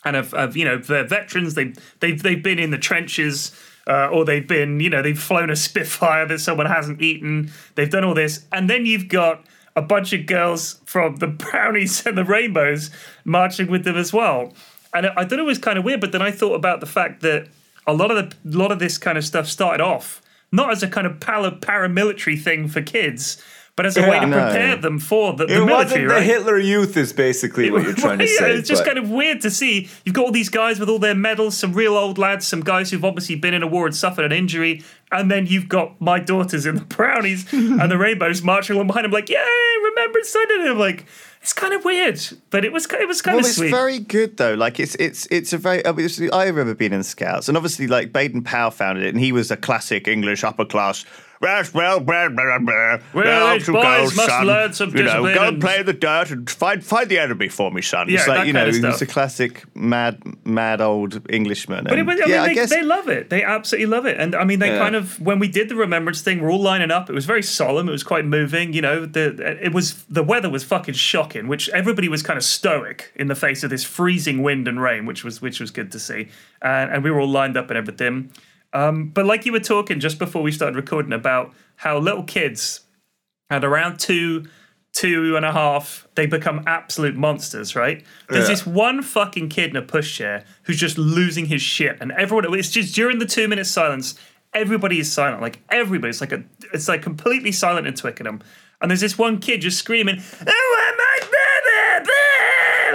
and have, you know they're veterans they they've they've been in the trenches uh, or they've been you know they've flown a Spitfire that someone hasn't eaten. They've done all this. And then you've got a bunch of girls from the *laughs* brownies and the rainbows marching with them as well and I thought it was kind of weird but then I thought about the fact that a lot of the lot of this kind of stuff started off not as a kind of para, paramilitary thing for kids but as a way to No. prepare them for the, the it military wasn't the right? Hitler Youth, is basically what you're trying to *laughs* Right, say. yeah, It's just kind of weird to see. You've got all these guys with all their medals, some real old lads, some guys who've obviously been in a war and suffered an injury, and then you've got my daughters in the *laughs* brownies and the rainbows marching along behind them, like, "Yay, Remembrance Sunday!" And I'm like, it's kind of weird, but it was it was kind Well, of it's sweet. very good though. Like it's it's it's a very. I, mean, it's- I remember being in Scouts, and obviously like Baden Powell founded it, and he was a classic English upper class. Well, well, blah, blah, blah. Well, these boys must son. learn some You know, discipline go and- play the dirt and find find the enemy for me, son. Yeah, it's like that you know, kind of stuff. a classic mad, mad old Englishman. But it and was, I yeah, mean, I they, guess they love it. They absolutely love it. And I mean, they Yeah. kind of when we did the remembrance thing, we're all lining up. It was very solemn. It was quite moving. You know, the it was the weather was fucking shocking, which everybody was kind of stoic in the face of this freezing wind and rain, which was which was good to see. And, and we were all lined up and everything. Um, but like you were talking just before we started recording about how little kids at around two, two and a half, they become absolute monsters, right? There's Yeah. this one fucking kid in a pushchair who's just losing his shit, and everyone, it's just during the two minute silence, everybody is silent. Like everybody, it's like a, it's like completely silent in Twickenham. And there's this one kid just screaming, "Oh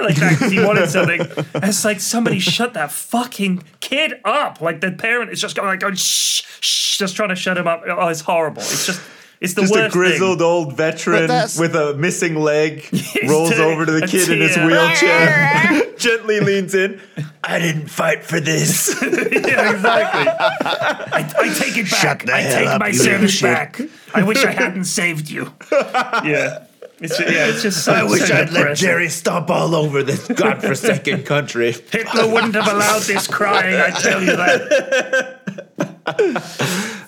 my *laughs* baby!" like that 'cause he wanted something. And it's like somebody shut that fucking kid up. Like the parent is just going like, going, "Shh, shh," just trying to shut him up. Oh, it's horrible. It's just, it's the Just a grizzled thing. old veteran with a missing leg *laughs* rolls doing over to the a kid in his wheelchair, *laughs* gently leans in. I didn't fight for this. yeah, exactly. I, I take it back. Shut the I hell take up, my you service back. I wish I hadn't saved you. Yeah. It's, yeah, it's just so I wish so I'd let. Jerry stomp all over this godforsaken country. Hitler wouldn't have allowed this crying, I tell you that.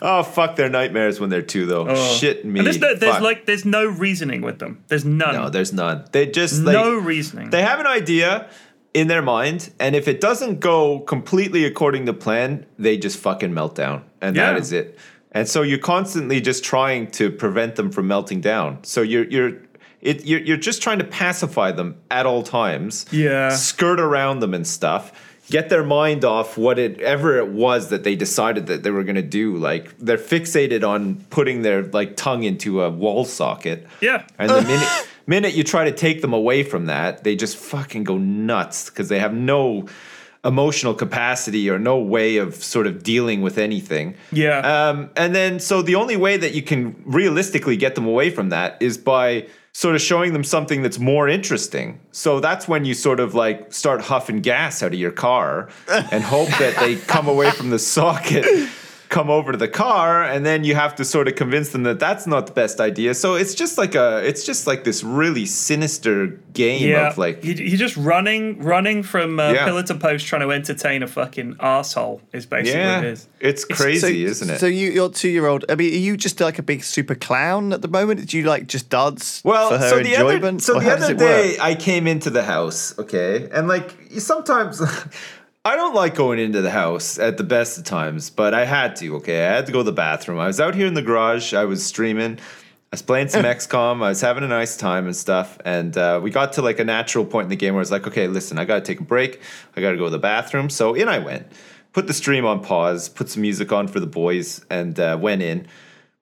Oh fuck their nightmares when they're two though. Oh. Shit me. And there's, no, there's Fuck. like there's no reasoning with them. There's none. no, there's none. They just like, no reasoning. They have an idea in their mind, and if it doesn't go completely according to plan, they just fucking melt down, and Yeah. that is it. And so you're constantly just trying to prevent them from melting down. So you're you're it, you're, you're just trying to pacify them at all times. Yeah. skirt around them and stuff. Get their mind off whatever it was that they decided that they were going to do. Like they're fixated on putting their like tongue into a wall socket. Yeah. And the minute *laughs* minute you try to take them away from that, they just fucking go nuts because they have no emotional capacity or no way of sort of dealing with anything. Yeah. Um, and then so the only way that you can realistically get them away from that is by sort of showing them something that's more interesting. So that's when you sort of like start huffing gas out of your car and hope that they come away from the socket come over to the car and then you have to sort of convince them that that's not the best idea so it's just like a it's just like this really sinister game yeah. of like you, you're just running, running from uh, Yeah. pillar to post, trying to entertain a fucking asshole. Is basically yeah what it is. it's crazy isn't it So you, your two-year-old. I mean, are you just like a big super clown at the moment? Do you like just dance Well, for her so the enjoyment? other so the other it work? day I came into the house, okay, and like sometimes *laughs* I don't like going into the house at the best of times, but I had to. Okay, I had to go to the bathroom. I was out here in the garage. I was streaming. I was playing some *laughs* XCOM. I was having a nice time and stuff. And uh, we got to like a natural point in the game where I was like, okay, listen, I got to take a break. I got to go to the bathroom. So in I went, put the stream on pause, put some music on for the boys, and uh, went in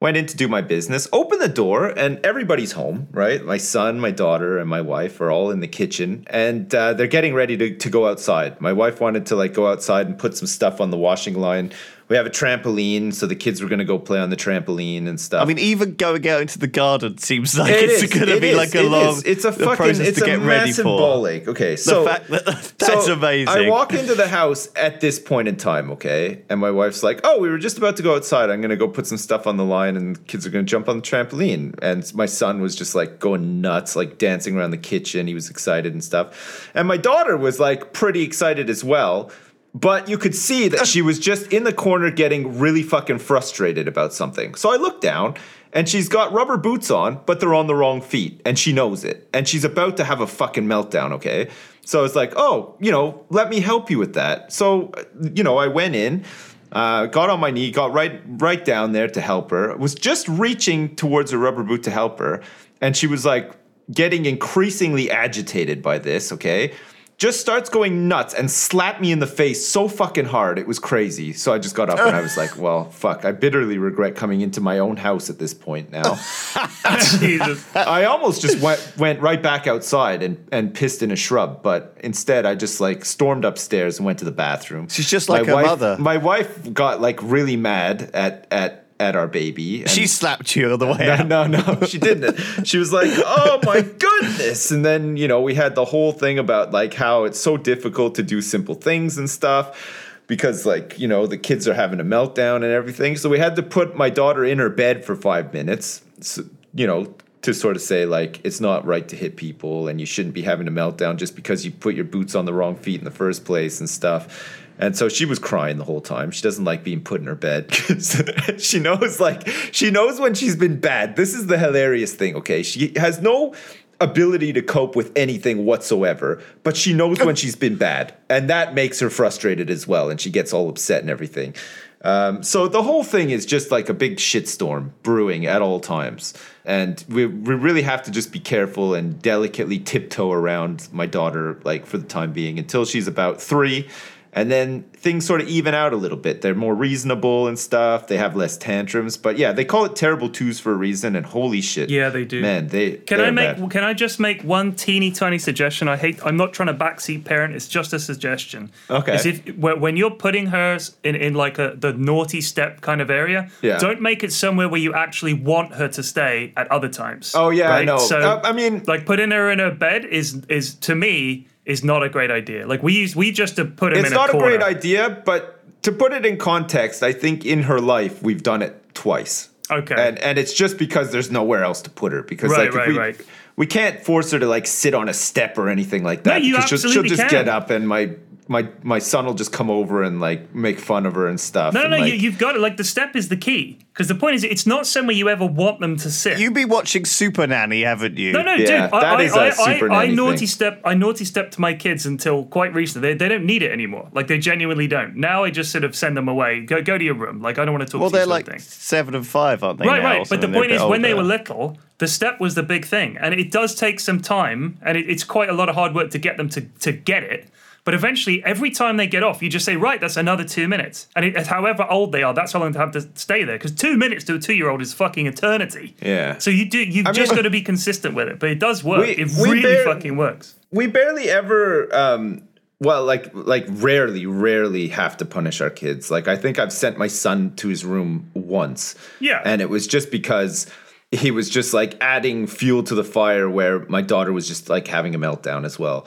went in to do my business, opened the door, and everybody's home, right? My son, my daughter, and my wife are all in the kitchen, and uh, they're getting ready to, to go outside. My wife wanted to like go outside and put some stuff on the washing line. We have a trampoline, so the kids were going to go play on the trampoline and stuff. I mean, even going out into the garden seems like It it's going to it be is, like a long is. It's a fucking process it's to a get ready massive for. Okay, so that *laughs* that's so amazing. I walk into the house at this point in time, okay, and my wife's like, "Oh, we were just about to go outside. I'm gonna go put some stuff on the line, and the kids are gonna jump on the trampoline." And my son was just like going nuts, like dancing around the kitchen. He was excited and stuff, and my daughter was like pretty excited as well. But you could see that she was just in the corner getting really fucking frustrated about something. So I looked down and she's got rubber boots on, but they're on the wrong feet. And she knows it. And she's about to have a fucking meltdown, okay? So it's like, oh, you know, let me help you with that. So, you know, I went in. Uh, got on my knee, got right right down there to help her. Was just reaching towards a rubber boot to help her, and she was like getting increasingly agitated by this. Okay, just starts going nuts and slapped me in the face so fucking hard it was crazy. So I just got up and I was like, *laughs* "Well, fuck! I bitterly regret coming into my own house at this point now." *laughs* Jesus. I almost just went went right back outside and, and pissed in a shrub, but instead I just like stormed upstairs and went to the bathroom. She's just like my her wife, mother. My wife got like really mad at at at our baby. and- she slapped you the way no, no, no, *laughs* she didn't. She was like, "Oh my goodness!" And then you know we had the whole thing about like how it's so difficult to do simple things and stuff because like you know the kids are having a meltdown and everything. So we had to put my daughter in her bed for five minutes. So, you know. To sort of say, like, it's not right to hit people and you shouldn't be having a meltdown just because you put your boots on the wrong feet in the first place and stuff. And so she was crying the whole time. She doesn't like being put in her bed *laughs* *laughs* she knows, like, she knows when she's been bad. This is the hilarious thing, okay? She has no ability to cope with anything whatsoever, but she knows when she's been bad. And that makes her frustrated as well. And she gets all upset and everything. Um, so the whole thing is just like a big shitstorm brewing at all times. And we, we really have to just be careful and delicately tiptoe around my daughter, like, for the time being until she's about three And then things sort of even out a little bit. They're more reasonable and stuff. They have less tantrums. But yeah, they call it terrible twos for a reason. And holy shit, Yeah, they do. Man, they Can I make? bad. Can I just make one teeny tiny suggestion? I hate. I'm not trying to backseat parent. It's just a suggestion. Okay. Is if when you're putting her in in like a the naughty step kind of area, Yeah. don't make it somewhere where you actually want her to stay at other times. Oh yeah, I know. So Uh, I mean, like putting her in her bed is is to me is not a great idea. Like we use we just to put him it's not a a great idea, but to put it in context, I think in her life we've done it twice. Okay. And and it's just because there's nowhere else to put her because Right, like if right, we right. we can't force her to like sit on a step or anything like that No, you because she'll, she'll just can. get up and my my my son will just come over and like make fun of her and stuff. No, and, no, like, you, you've got it. Like the step is the key because the point is, it's not somewhere you ever want them to sit. You've been watching Super Nanny, haven't you? No, no, Yeah, dude. I, that I, is a I, super I, I naughty thing. step. I naughty step to my kids until quite recently. They, they don't need it anymore. Like they genuinely don't. Now I just sort of send them away. Go go to your room. Like I don't want to talk Well, to you. they're sort like of seven and five, aren't they? Right, now, right. But the point is, bit when they were little, the step was the big thing, and it, it does take some time, and it, it's quite a lot of hard work to get them to to get it. But eventually, every time they get off, you just say, "Right, that's another two minutes." And it, however old they are, that's how long they have to stay there. Because two minutes to a two-year-old is fucking eternity. Yeah. So you do. You've I just got to be consistent with it. But it does work. We- it really bear- fucking works. we barely ever um well like like rarely rarely have to punish our kids like i think i've sent my son to his room once Yeah. and it was just because he was just like adding fuel to the fire where my daughter was just like having a meltdown as well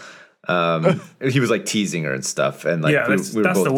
um he was like teasing her and stuff and like Yeah, we, that's- we were that's both the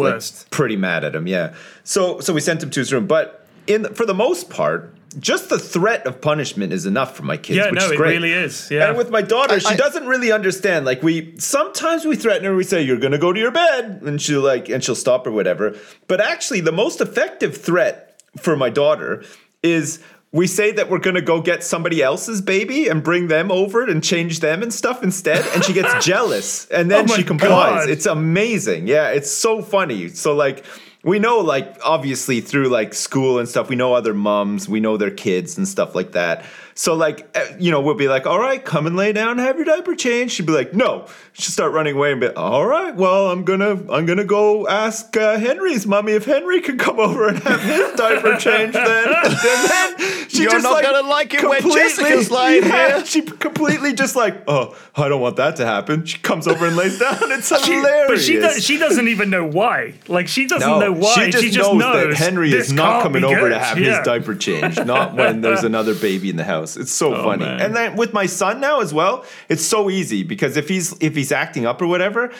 like, pretty mad at him yeah so so we sent him to his room but in for the most part just the threat of punishment is enough for my kids Yeah, which no, is it great. really is. Yeah. and with my daughter, she I- doesn't really understand. Like we sometimes we threaten her, we say you're gonna go to your bed, and she'll like and she'll stop or whatever. But actually, the most effective threat for my daughter is we say that we're gonna go get somebody else's baby and bring them over and change them and stuff instead, and she gets *laughs* jealous, and then Oh she complies. God. It's amazing. Yeah, it's so funny. So like. We know, like, obviously through like school and stuff, we know other moms, we know their kids and stuff like that. So, like, eh, you know, we'll be like, all right, come and lay down, have your diaper changed. She'd be like, no. She'd start running away and be, all right, well, I'm gonna, I'm gonna go ask uh, Henry's mommy if Henry could come over and have his diaper changed. Then, *laughs* and then she You're just not like gonna like it when completely- Jessica's lying *laughs* yeah, here. She completely just like, oh, I don't want that to happen. She comes over and lays down. It's She- hilarious. but she does, she doesn't even know why. Like she doesn't No, know why. She just, knows, knows that Henry is not coming over to have Yeah. his diaper changed, not when there's another baby in the house. It's so funny. man. And then with my son now as well, it's so easy because if he's if he's acting up or whatever,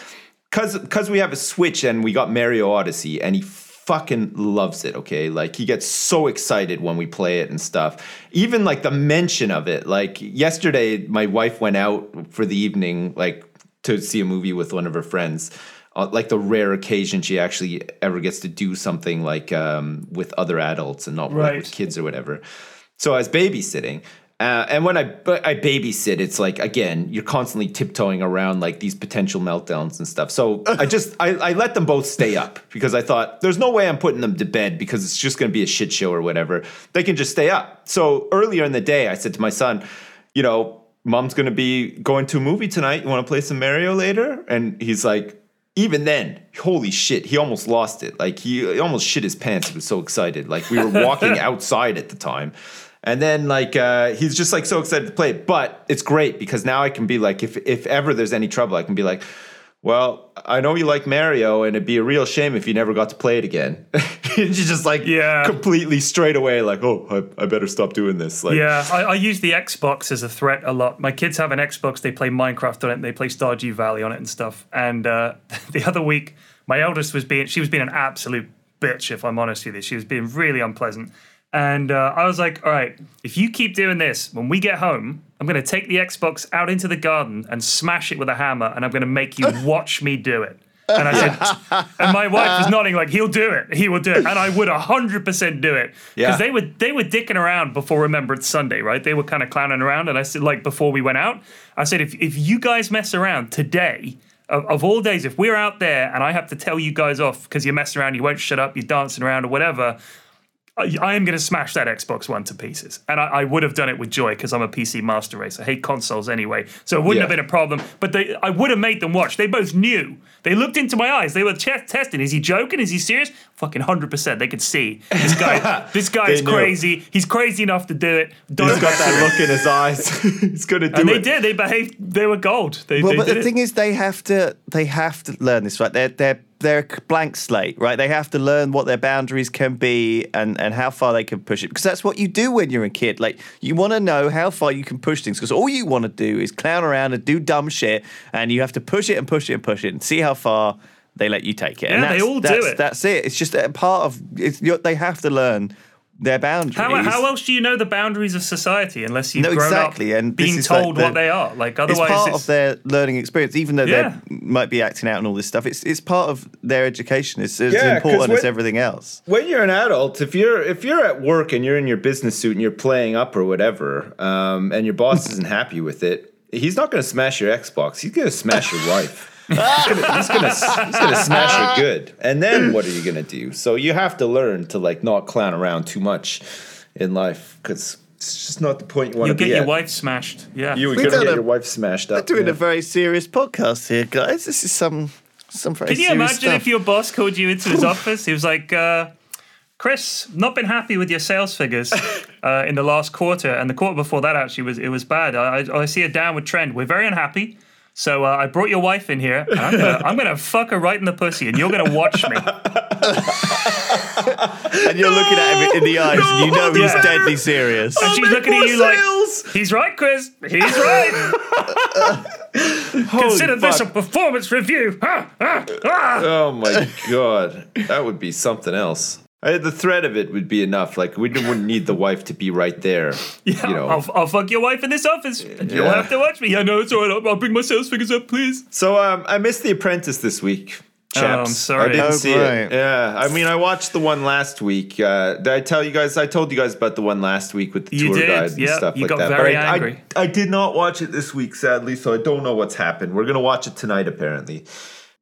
cuz cuz we have a Switch and we got Mario Odyssey and he fucking loves it, okay? Like he gets so excited when we play it and stuff. Even like the mention of it. Like yesterday my wife went out for the evening like to see a movie with one of her friends. Uh, like the rare occasion she actually ever gets to do something like um, with other adults and not like, with kids or whatever. So I was babysitting. Uh, and when I I babysit, it's like again you're constantly tiptoeing around like these potential meltdowns and stuff. So I just I, I let them both stay up because I thought there's no way I'm putting them to bed because it's just going to be a shit show or whatever. They can just stay up. So earlier in the day, I said to my son, you know, mom's going to be going to a movie tonight. You want to play some Mario later? And he's like, even then, holy shit, he almost lost it. Like he, he almost shit his pants. He was so excited. Like we were walking *laughs* outside at the time. And then like uh, he's just like so excited to play it. But it's great because now I can be like, if if ever there's any trouble, I can be like, well, I know you like Mario, and it'd be a real shame if you never got to play it again. *laughs* He's just like Yeah. completely straight away, like, oh, I, I better stop doing this. Like, Yeah, I, I use the Xbox as a threat a lot. My kids have an Xbox; they play Minecraft on it, and they play Stardew Valley on it and stuff. And uh, *laughs* the other week, my eldest was being she was being an absolute bitch. If I'm honest with you, she was being really unpleasant. And uh, I was like, "All right, if you keep doing this, when we get home, I'm going to take the Xbox out into the garden and smash it with a hammer, and I'm going to make you *laughs* watch me do it." And I said, and my wife was nodding like, "He'll do it. He will do it." And I would hundred percent do it because Yeah. they were they were dicking around before Remembrance Sunday, right? They were kind of clowning around, and I said, like before we went out, I said, if if you guys mess around today. Of, of all days, if we're out there and I have to tell you guys off because you're messing around, you won't shut up, you're dancing around or whatever, I, I am going to smash that Xbox One to pieces. And I, I would have done it with joy because I'm a PC master race. I hate consoles anyway. So it wouldn't Yeah. have been a problem. But they, I would have made them watch. They both knew. They looked into my eyes. They were ch- testing. Is he joking? Is he serious? Fucking 100%. They could see. This guy, *laughs* this guy They is knew. crazy. He's crazy enough to do it. Don't He's got that look in his eyes. *laughs* He's gonna do it. And they it. did. They behaved. They were gold. They, Well, they but did the it. thing is, they have to they have to learn this, right? They're they're they're a blank slate, right? They have to learn what their boundaries can be and and how far they can push it, because that's what you do when you're a kid. Like you want to know how far you can push things, because all you want to do is clown around and do dumb shit, and you have to push it and push it and push it and see how far they let you take it. and Yeah, they that's, all do that's, it. That's it. It's just a part of. They have to learn their boundaries. How, how else do you know the boundaries of society unless you've No, grown exactly, up and being is like told the- what they are? Like otherwise, it's otherwise, part it's, of their learning experience, even though Yeah. they might be acting out and all this stuff. It's it's part of their education. It's as Yeah, 'cause important as everything else. when you're an adult, if you're if you're at work and you're in your business suit and you're playing up or whatever, um, and your boss *laughs* isn't happy with it, he's not going to smash your Xbox. He's going to smash your wife. He's gonna, he's gonna he's gonna smash it *laughs* good, and then what are you gonna do? So you have to learn to like not clown around too much in life because it's just not the point you want you'll to be get your at. wife smashed. Yeah. You were gonna get a- your wife smashed We're doing yeah. a very serious podcast here, guys. This is some some very Can you serious imagine stuff. if your boss called you into his *laughs* office? He was like, uh, "Chris, not been happy with your sales figures uh, in the last quarter, and the quarter before that actually was it was bad. I, I, I see a downward trend. We're very unhappy." So uh, I brought your wife in here. And I'm gonna, I'm gonna fuck her right in the pussy, and you're gonna watch me. *laughs* and you're looking at him in the eyes, and you know he's Yeah. deadly serious. And she's looking at you sales! like, "He's right, Chris. He's right. *laughs* Consider this a fuck. performance review." Ah, ah, ah. Oh my god, that would be something else. I, the threat of it would be enough. Like we wouldn't need the wife to be right there. *laughs* Yeah, you know. I'll, I'll fuck your wife in this office, and you'll have to watch me. Yeah, no, it's all right. I'll, I'll bring my sales figures up, please. So um, I missed The Apprentice this week. Chaps. Oh, I'm sorry. I didn't Oh, see right. it. Yeah, I mean, I watched the one last week. Uh, did I tell you guys? I told you guys about the one last week with the You tour did, guide and yeah. stuff You like got that. very but I, angry. I, I did not watch it this week, sadly. So I don't know what's happened. We're gonna watch it tonight, apparently.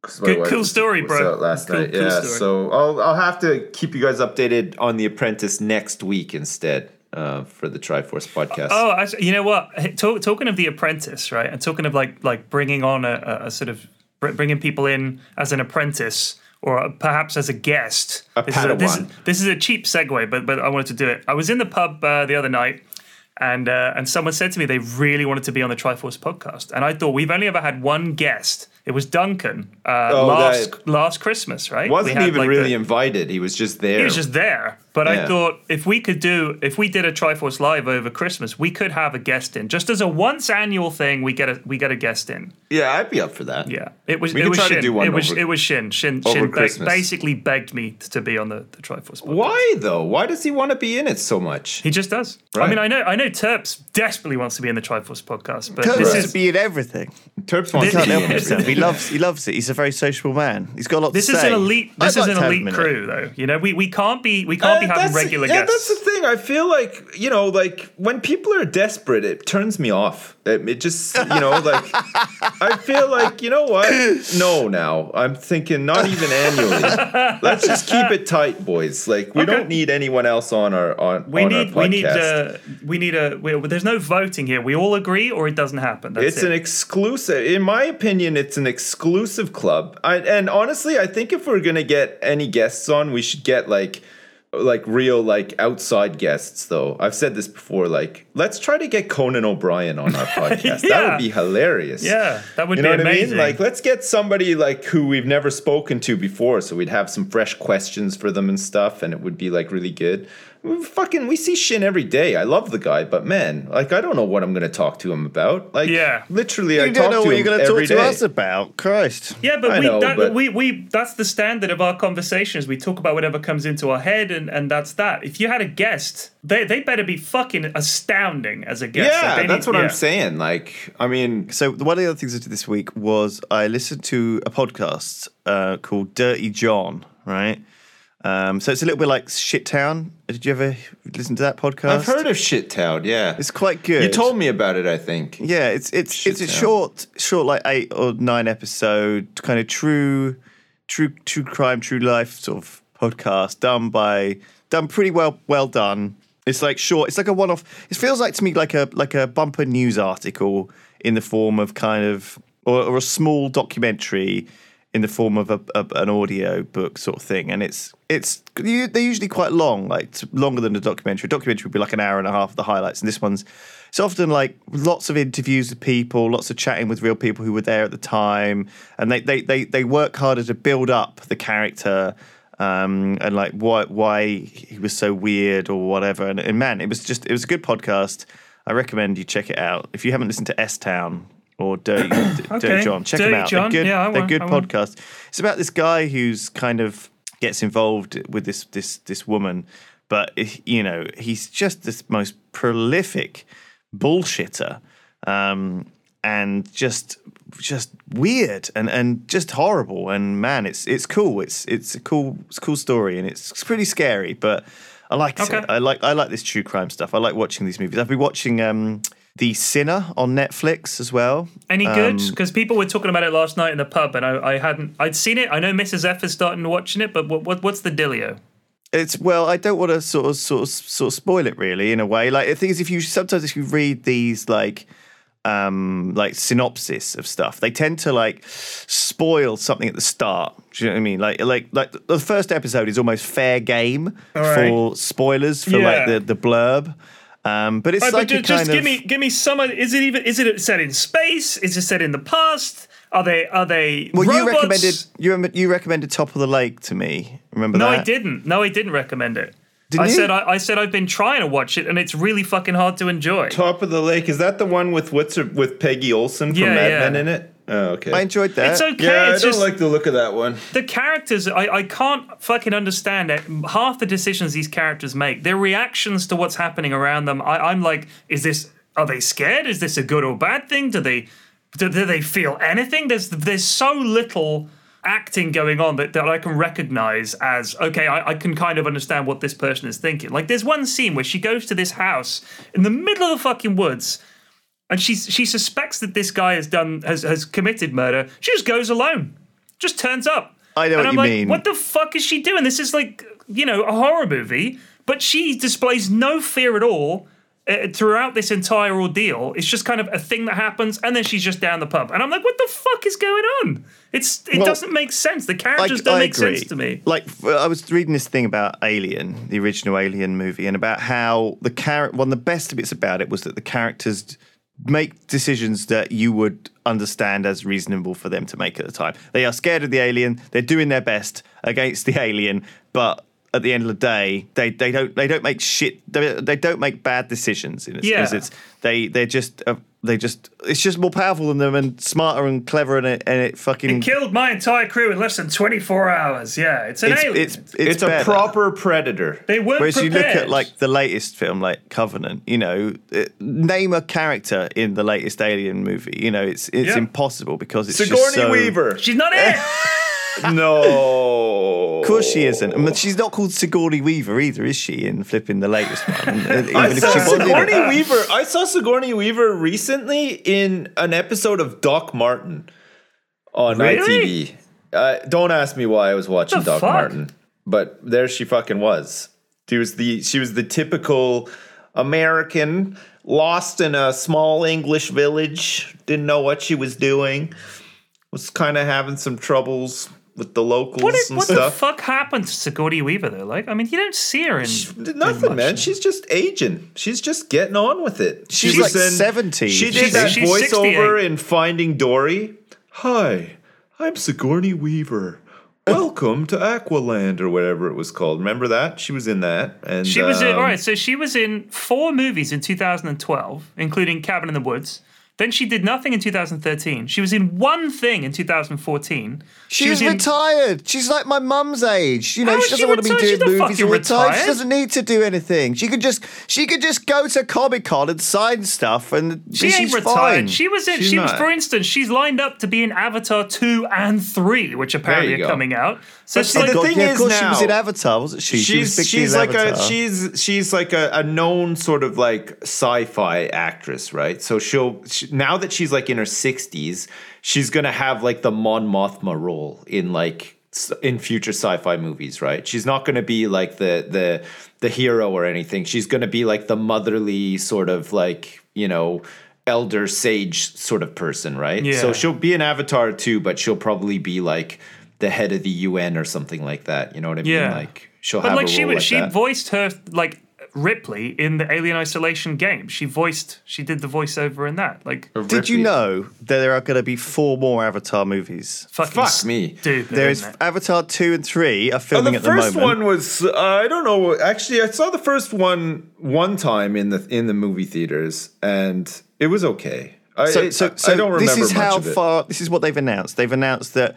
Good- cool story, bro. Last Cool- night, cool yeah. story. So I'll I'll have to keep you guys updated on The Apprentice next week instead uh, for the Triforce podcast. Oh, actually, you know what? Talk, talking of The Apprentice, right? And talking of like like bringing on a, a, sort of bringing people in as an apprentice or perhaps as a guest. A this, is a, this, this is a cheap segue, but but I wanted to do it. I was in the pub uh, the other night. And uh, and someone said to me they really wanted to be on the Triforce podcast, and I thought we've only ever had one guest. It was Duncan uh, Oh, last that- last Christmas, right? Wasn't even like, really the- invited. He was just there. he was just there. But I thought if we could do, if we did a Triforce live over Christmas, we could have a guest in. Just as a once annual thing, we get a we get a guest in. yeah, I'd be up for that. Yeah, it was We it could was try to Sjin. do one it was over- it was Sjin. Sjin Sjin ba- basically begged me to be on the, the Triforce. Podcast. Why though? Why does he want to be in it so much? He just does. I mean, I know I know Turps desperately wants to be in the Triforce podcast, but Kurt this wants is to be in everything. Turps wants to Can't be help in himself. He loves he loves it. He's a very sociable man. He's got a lot this to is say. an elite. This I'd is like an elite him crew, though. You know, we, we can't be we can't be Uh, having that's- regular yeah, guests. that's the thing. I feel like you know, like when people are desperate, it turns me off. It, it just, you know, like *laughs* I feel like you know what? No, now I'm thinking not even annually. *laughs* Let's just keep it tight, boys. Like we Okay. don't need anyone else on our on, we on need our we need podcast. uh, we need a we, there's no voting here. We all agree or it doesn't happen. That's It's it. an exclusive, in my opinion, it's an exclusive club. I, and honestly, I think if we're gonna get any guests on, we should get like, like real like outside guests. Though I've said this before, like let's try to get Conan O'Brien on our *laughs* podcast. That would be hilarious. yeah, that would You be know what amazing. I mean? Like, let's get somebody like who we've never spoken to before, so we'd have some fresh questions for them and stuff, and it would be like really good. We fucking, we see Sjin every day. I love the guy, but man, like, I don't know what I'm gonna talk to him about. Like, Yeah. literally, I You talk don't know to what you're going to every talk to us about. Christ. yeah, but I we know, that, but- we we that's the standard of our conversations. We talk about whatever comes into our head, and and that's that. If you had a guest, they they better be fucking astounding as a guest. Yeah, they that's need- what I'm saying. Like, I mean, So one of the other things I did this week was I listened to a podcast uh, called Dirty John, right? Um, so it's a little bit like Shit Town. Did you ever listen to that podcast? I've heard of Shit Town. Yeah, It's quite good. You told me about it. I think. Yeah, it's it's it's a short, short like eight or nine episode kind of true, true, true crime, true life sort of podcast done by done pretty well well done. It's like short. It's like a one off. It feels like to me like a like a bumper news article in the form of kind of or, or a small documentary in the form of a, a, an audio book sort of thing. And it's it's they're usually quite long, like longer than a documentary. A documentary would be like an hour and a half of the highlights, and this one's it's often like lots of interviews with people, lots of chatting with real people who were there at the time, and they they they, they work harder to build up the character. Um, and like why why he was so weird or whatever, and, and man, it was just it was a good podcast. I recommend you check it out. If you haven't listened to S Town or Dirty, *coughs* Okay. Dirty John, check Dirty them out. John, They're good. yeah, they're good podcast. It's about this guy who's kind of gets involved with this this this woman, but you know he's just this most prolific bullshitter, um, and just just weird and and just horrible. And man, it's it's cool. It's it's a cool it's a cool story, and it's, it's pretty scary, but I like Okay. it. I like I like this true crime stuff. I like watching these movies. I've been watching. Um, the Sinner on Netflix as well. Any good? Um, Because people were talking about it last night in the pub, and I, I hadn't. I'd seen it. I know Mrs. F is starting watching it, but what, what what's the dealio? It's well, I don't want to sort of sort of sort of spoil it really in a way. Like the thing is, if you sometimes if you read these like um like synopsis of stuff, they tend to like spoil something at the start. Do you know what I mean? Like like like the first episode is almost fair game right. for spoilers for like the the blurb. Um, but it's Right, like but a ju- just give of, me give me some. Is it even? Is it set in space? Is it set in the past? Are they? Are they? Well, you recommended you you recommended Top of the Lake to me. Remember that? No, that? I didn't. No, I didn't recommend it. Didn't I you? said I, I said I've been trying to watch it, and it's really fucking hard to enjoy. Top of the Lake is that the one with what's her, with Peggy Olson from Yeah, Mad yeah. Men in it? Oh, okay. I enjoyed that. It's okay. yeah, it's I don't just like the look of that one. the characters. I, I can't fucking understand it. Half the decisions these characters make, their reactions to what's happening around them. I, I'm like, is this? Are they scared? Is this a good or bad thing? Do they? Do, do they feel anything? There's there's so little acting going on that, that I can recognize as okay, I, I can kind of understand what this person is thinking. Like there's one scene where she goes to this house in the middle of the fucking woods and she she suspects that this guy has done has, has committed murder. She just goes alone, just turns up. I know and what I'm you like, mean. What the fuck is she doing? This is like you know a horror movie, but she displays no fear at all. Uh, throughout this entire ordeal, it's just kind of a thing that happens, and then she's just down the pub, and I'm like, "What the fuck is going on?" It's it Well, doesn't make sense. The characters don't I make agree. sense to me. Like I was reading this thing about Alien, the original Alien movie, and about how the character. One of the best bits about it was that the characters make decisions that you would understand as reasonable for them to make at the time. They are scared of the alien. They're doing their best against the *laughs* alien, but at the end of the day, they, they don't they don't make shit. They, they don't make bad decisions. In a, Yeah. as it's they they're just. Uh, they just it's just more powerful than them and smarter and clever and it and it fucking It killed my entire crew in less than 24 hours. Yeah, it's an it's, alien. it's it's, It's, a better. proper predator. they weren't Whereas you look at like the latest film, like Covenant, you know, it, name a character in the latest Alien movie. You know, it's it's Yeah. impossible because it's Sigourney just so, Weaver. she's not it. *laughs* no. Of course she isn't. I mean, she's not called Sigourney Weaver either, is she? In flipping the latest one, *laughs* even I if saw she it. Sigourney Weaver. I saw Sigourney Weaver recently in an episode of Doc Martin on Really? ITV. Uh, don't ask me why I was watching Doc fuck? Martin, but there she fucking was. She was the she was the typical American lost in a small English village. Didn't know what she was doing. Was kind of having some troubles with the locals What, is, and what the fuck happened to Sigourney Weaver though? Like, I mean, you don't see her in in Nothing, much. man. She's just aging. She's just getting on with it. She's She was like in- 70. She did She's- that she's voiceover in Finding Dory. Hi, I'm Sigourney Weaver. Welcome to Aqualand or whatever it was called. Remember that? She was in that. And She was in, um, all right. So she was in four movies in 2012, including Cabin in the Woods. Then she did nothing in 2013. She was in one thing in 2014. She She's was in, retired. She's like my mum's age. You know, oh, How she doesn't want to be retired? Doing movies fucking all the time. She doesn't need to do anything. She could just she could just go to Comic Con and sign stuff, and She she's ain't retired. fine. She was in. She's she was, not. for instance, she's lined up to be in Avatar two and three, which apparently are go. coming out. So it's see, like, the God, thing yeah, is of course she was in Avatar, wasn't she? she was she's big she's in like a she's she's like a, a known sort of like sci-fi actress, right? So she'll she, now that she's like in her sixties, she's gonna have like the Mon Mothma role in like in future sci-fi movies, right? She's not going to be like the the the hero or anything. She's going to be like the motherly sort of like you know elder sage sort of person, right? Yeah. So she'll be an avatar too, but she'll probably be like the head of the UN or something like that. You know what I mean? Yeah. Like she'll But have like she was, like she that. voiced her like Ripley in the Alien Isolation game. She voiced, she did the voiceover in that. Like, Did you know that there are going to be four more Avatar movies? fucking Fuck me. dude. There is? Avatar two and three are Oh, filming the at the first moment. one was uh, I don't know. Actually, I saw the first one one time in the in the movie theaters, and it was okay. I, so, I- so, I so don't remember this is much how of it. far. This is what they've announced. They've announced that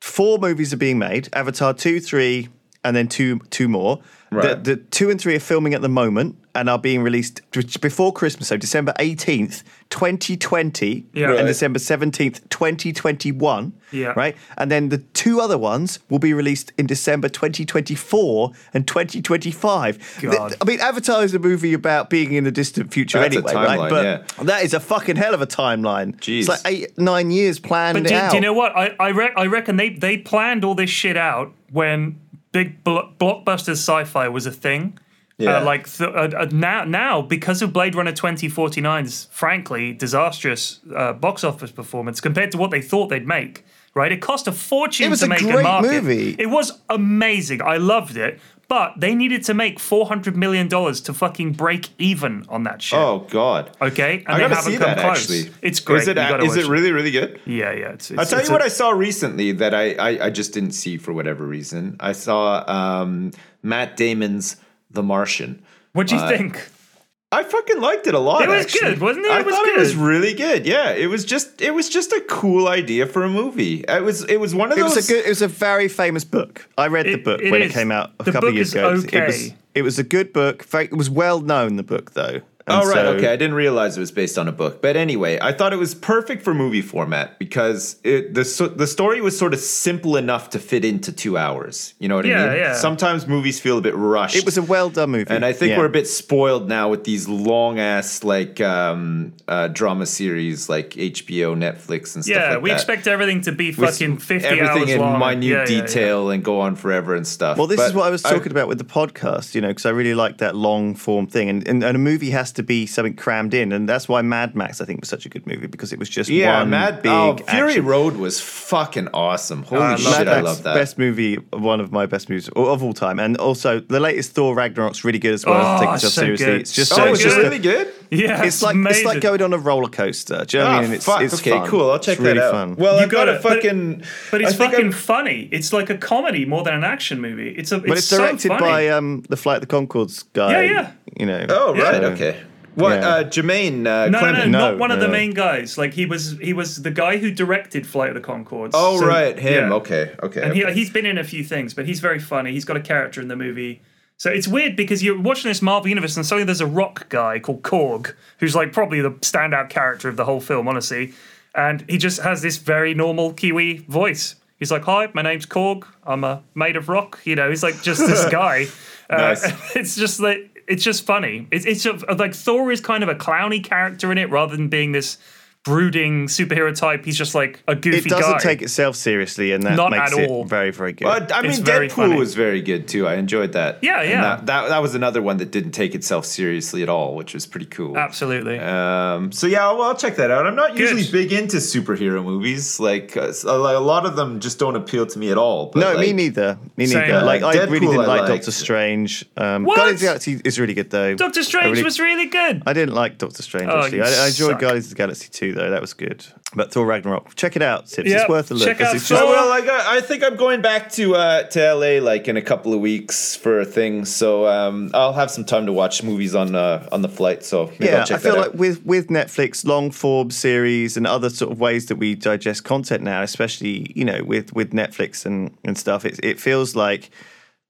four movies are being made: Avatar two, three, and then two two more. Right. The, the two and three are filming at the moment and are being released before Christmas, so December eighteenth, twenty twenty, Yeah. and Right. December seventeenth, twenty twenty one. Yeah. Right, and then the two other ones will be released in December twenty twenty four and twenty twenty five. God. I mean, Avatar is a movie about being in the distant future That's anyway, timeline, right? But yeah. that is a fucking hell of a timeline. Jeez. It's like eight, nine years planned But do, out. do you know what? I I, re- I reckon they they planned all this shit out when big blo- blockbuster sci-fi was a thing. Yeah. Uh, like th- uh, uh, now, now because of Blade Runner 2049's frankly disastrous uh, box office performance compared to what they thought they'd make, right? It cost a fortune It was to a make great and market. movie. It was amazing. I loved it, but they needed to make 400 million dollars to fucking break even on that shit. Oh God. Okay, and I they haven't see come that close. actually. It's great. Is it, is it really really good? Yeah, yeah. It's, it's, I'll tell you what I saw recently that I, I, I just didn't see for whatever reason. I saw um, Matt Damon's The Martian. What do you Uh, think? I fucking liked it a lot. It was actually. good, wasn't it? I It was thought it was really good. Yeah, it was just it was just a cool idea for a movie. It was it was one of It those. was a good. It was a very famous book. I read the book it when is. it came out a The couple book of years is ago. It was- It was, it was a good book. Very- It was well known. The book, though. And Oh right, so- okay. I didn't realize it was based on a book, but anyway, I thought it was perfect for movie format because it, the so, the story was sort of simple enough to fit into two hours. You know what Yeah, I mean? yeah. Sometimes movies feel a bit rushed. It was a well done movie, and I think Yeah. we're a bit spoiled now with these long ass like um, uh, drama series like HBO, Netflix, and stuff Yeah, like we that. expect everything to be With fucking 50 everything hours in long. minute Yeah, yeah, yeah. detail and go on forever and stuff. Well, this But is what I was I- talking about with the podcast, you know, because I really like that long form thing, and, and and a movie has to be something crammed in, and that's why Mad Max I think was such a good movie because it was just Yeah, one Mad big oh, Fury action. Road was fucking awesome. Holy I love shit, Mad I Max, love that. best movie, one of my best movies of all time, and also the latest Thor Ragnarok's really good as well. Oh, Take itself so seriously. good. It's just So so, oh, it's it's just really good. Yeah, it's like it's like going on a roller coaster. Do you know what I Ah, mean? And it's fuck. it's okay, fun. cool. I'll check it's really that out. Fun. Well, You I've got gotta- a but- fucking. But it's fucking I'm- funny. It's like a comedy more than an action movie. It's a. It's, but it's so directed funny. by um, the Flight of the Conchords guy. Yeah, yeah. You know. Oh right, so- okay. What? yeah. Uh, Jermaine uh, No, no, no, No, not one of the main guys. Like he was, he was the guy who directed Flight of the Conchords. Oh So, right, him. yeah. Okay, okay. And okay. he, he's been in a few things, but he's very funny. He's got a character in the movie. So it's weird because you're watching this Marvel universe and suddenly there's a rock guy called Korg, who's like probably the standout character of the whole film, honestly. And he just has this very normal Kiwi voice. He's like, "Hi, my name's Korg. I'm a made of rock." You know, he's like just this *laughs* guy. Nice. Uh, *laughs* it's just like it's just funny. It's it's like Thor is kind of a clowny character in it rather than being this brooding superhero type. He's just like a goofy It doesn't guy. take itself seriously, and that Not makes at it all. very, very good. But I mean, It's very Deadpool funny. was very good too. I enjoyed that. Yeah, And yeah. That, that that was another one that didn't take itself seriously at all, which was pretty cool. Absolutely. Um, so yeah, well, I'll check that out. I'm not Good. usually big into superhero movies. Like, uh, s- a a lot of them just don't appeal to me at all. But no, me like, neither. Me Same. neither. Like I Deadpool really didn't I like liked. Doctor Strange. Um, What? Guardians of the Galaxy is really good though. Doctor I Strange really- was really good. I didn't like Doctor Strange Oh, actually. you I, I enjoyed suck. Guardians of the Galaxy 2 though. That was good. But Thor Ragnarok, check it out, Sips. Yeah, it's worth a look. check 'cause out it's just, Thor. well, I got. I think I'm going back to uh, to LA like in a couple of weeks for a thing. So um, I'll have some time to watch movies on uh, on the flight. So maybe yeah, I'll check I feel that like out. with with Netflix long form series and other sort of ways that we digest content now, especially you know with with Netflix and and stuff, it it feels like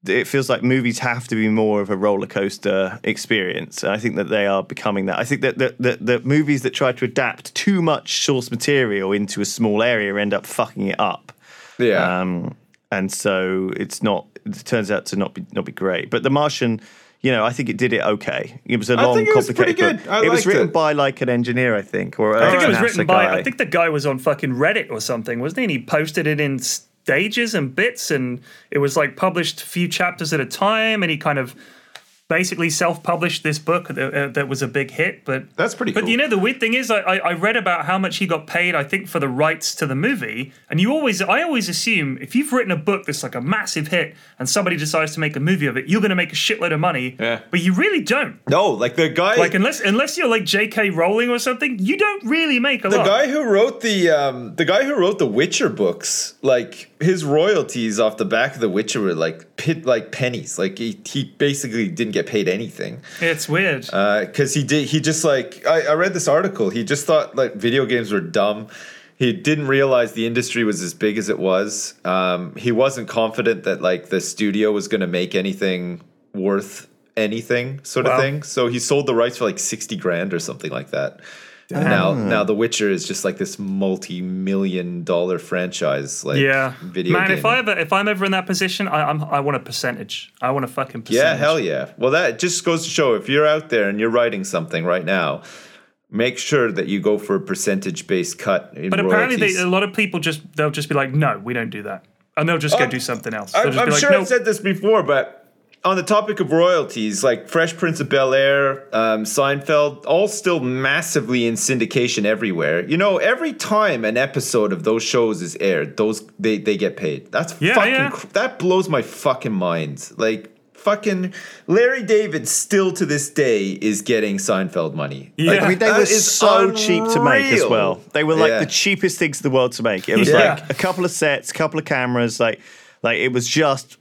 it feels like movies have to be more of a roller coaster experience. And I think that they are becoming that. I think that the, the, the movies that try to adapt too much source material into a small area end up fucking it up. yeah. Um, and so it's not. It turns out to not be not be great. But The Martian, you know, I think it did it okay. It was a long, think it was complicated pretty book. I it was written it. by like an engineer, I think, or I think it was NASA written by. guy. I think the guy was on fucking Reddit or something, wasn't he? And he posted it in s- stages and bits, and it was like published a few chapters at a time, and he kind of basically self-published this book that, uh, that was a big hit. But That's pretty But cool. you know, the weird thing is, I, I read about how much he got paid. I think for the rights to the movie, and you always, I always assume if you've written a book that's like a massive hit, and somebody decides to make a movie of it, you're going to make a shitload of money. Yeah. But you really don't. No, like the guy Like unless unless you're like J.K. Rowling or something, you don't really make a the lot. guy who wrote the um, the guy who wrote the Witcher books, like his royalties off the back of the Witcher were like pit like pennies. Like he, he basically didn't get paid anything it's weird. because he did he just like I, I read this article. He just thought like video games were dumb. He didn't realize the industry was as big as it was. Um, he wasn't confident that like the studio was going to make anything worth anything, sort of thing. So he sold the rights for like sixty grand or something like that. And now, now The Witcher is just like this multi-million dollar franchise, like yeah, video man. game. If I ever if I'm ever in that position, I, I'm I want a percentage. I want a fucking percentage. yeah, hell yeah. Well, that just goes to show if you're out there and you're writing something right now, make sure that you go for a percentage-based cut. In But apparently, they, a lot of people just they'll just be like, no, we don't do that, and they'll just go Um, do something else. They'll I'm, just I'm be like, sure no, I've said this before, but on the topic of royalties, like Fresh Prince of Bel Air, um, Seinfeld, all still massively in syndication everywhere. You know, every time an episode of those shows is aired, those they, they get paid. That's Yeah, fucking yeah. cr- that blows my fucking mind. Like fucking Larry David still to this day is getting Seinfeld money. Yeah. Like, I mean, they that were is so cheap to make as well. They were like Yeah. the cheapest things in the world to make. It was Yeah. like a couple of sets, a couple of cameras, like like it was just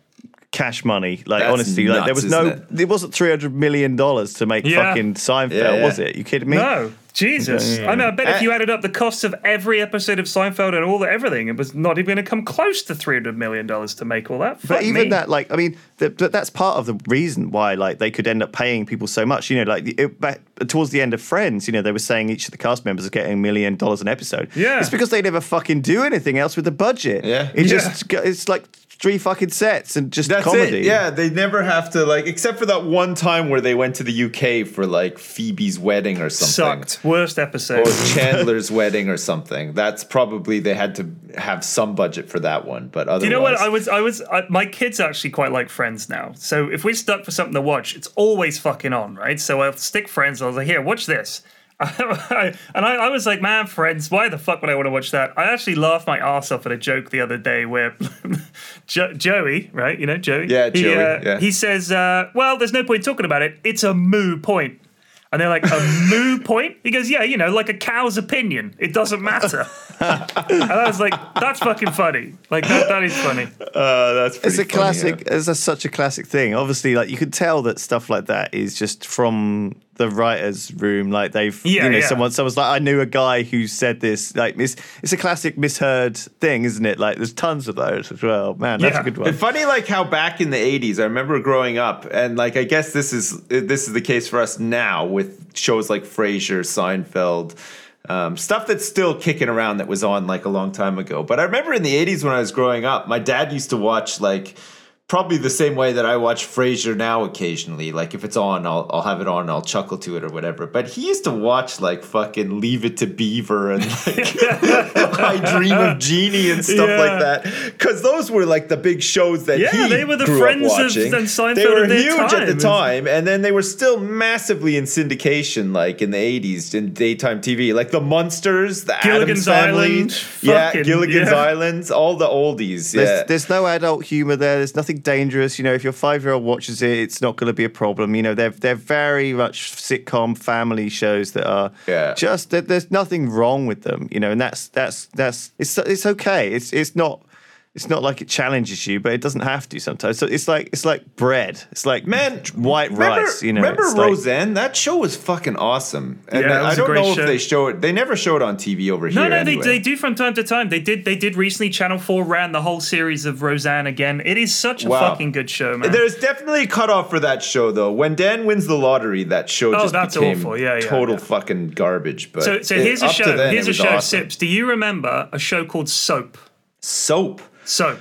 cash money. Like That's honestly, like there was no, isn't it? wasn't three hundred million dollars to make Yeah. fucking Seinfeld, Yeah, yeah. was it? You kidding me? no, Jesus. I mean, I bet if Uh, you added up the costs of every episode of Seinfeld and all the everything, it was not even going to come close to three hundred million dollars to make all that. But even me. that, like, I mean, th- th- that's part of the reason why, like, they could end up paying people so much. You know, like, it, back towards the end of Friends, you know, they were saying each of the cast members are getting a million dollars an episode. Yeah. it's because they never fucking do anything else with the budget. Yeah. it Yeah. just it's like three fucking sets and just That's comedy. it. Yeah, they never have to like, except for that one time where they went to the UK for like Phoebe's wedding or something. sucked. Worst episode. or Chandler's wedding or something. That's probably they had to have some budget for that one, but otherwise, Do you know what I was? I was. I, my kids actually quite like Friends now. So if we're stuck for something to watch, it's always fucking on, right? So I'll stick Friends. I was like, here, watch this. And *laughs* I, I was like, man, Friends, why the fuck would I want to watch that? I actually laughed my ass off at a joke the other day where *laughs* jo- Joey, right? You know, Joey. Yeah, he, Joey, uh, yeah. He says, uh, well, there's no point talking about it. It's a moo point. And they're like, a *laughs* moo point? He goes, yeah, you know, like a cow's opinion. It doesn't matter. and I was like, that's fucking funny. Like, that, that is funny. Uh, that's It's a funny, classic. yeah. It's a, such a classic thing. Obviously, like you could tell that stuff like that is just from the writers' room. Like they've, Yeah, you know, yeah. someone, someone's like, I knew a guy who said this. Like it's, it's a classic misheard thing, isn't it? Like there's tons of those as well. Man, that's Yeah. a good one. It's funny, like how back in the '80s, I remember growing up, and like I guess this is this is the case for us now with shows like Frasier, Seinfeld, um, stuff that's still kicking around that was on like a long time ago. But I remember in the '80s when I was growing up, my dad used to watch like. Probably the same way that I watch Frasier now occasionally. Like if it's on, I'll, I'll have it on and I'll chuckle to it or whatever. But he used to watch like fucking Leave It to Beaver and like *laughs* I Dream of Jeannie and stuff Yeah. like that. Because those were like the big shows that Yeah, he they were the grew friends up of- watching. and Seinfeld they were of their huge at the time. time, and then they were still massively in syndication, like in the '80s in daytime TV, like the Munsters, the Gilligan's Addams Family, Island, yeah, fucking- Gilligan's yeah. Islands, all the oldies. Yeah, There's, there's no adult humor there. There's nothing dangerous. You know, if your five year old watches it, it's not going to be a problem. You know, they're they're very much sitcom family shows that are Yeah. just there's nothing wrong with them. You know, and that's that's that's it's it's okay. It's it's not. It's not like it challenges you, but it doesn't have to sometimes. So it's like it's like bread. It's like Man, white remember, rice. You know, remember it's like- Roseanne? that show was fucking awesome. And Yeah, it I was a don't great know show. if they show it. They never show it on TV over No, here. no, anyway. they, they do from time to time. They did they did recently. Channel Four ran the whole series of Roseanne again. It is such a Wow. fucking good show, man. There's definitely a cutoff for that show, though. When Dan wins the lottery, that show Oh, just that's became awful. Yeah, yeah, total yeah. fucking garbage. But so so it- here's a show. then, Here's a show. awesome. Sips. Do you remember a show called Soap? Soap. Soap.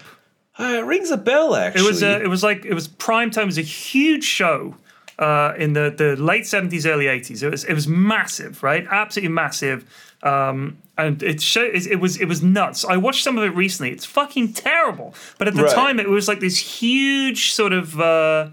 Uh, it rings a bell, Actually, It was a, it was like it was prime time. It was a huge show uh, in the, the late 70s, early 80s. It was it was massive, right? Absolutely massive. Um, and it show, it, it was it was nuts. I watched some of it recently. It's fucking terrible. But at the Right. time, it was like this huge sort of. Uh,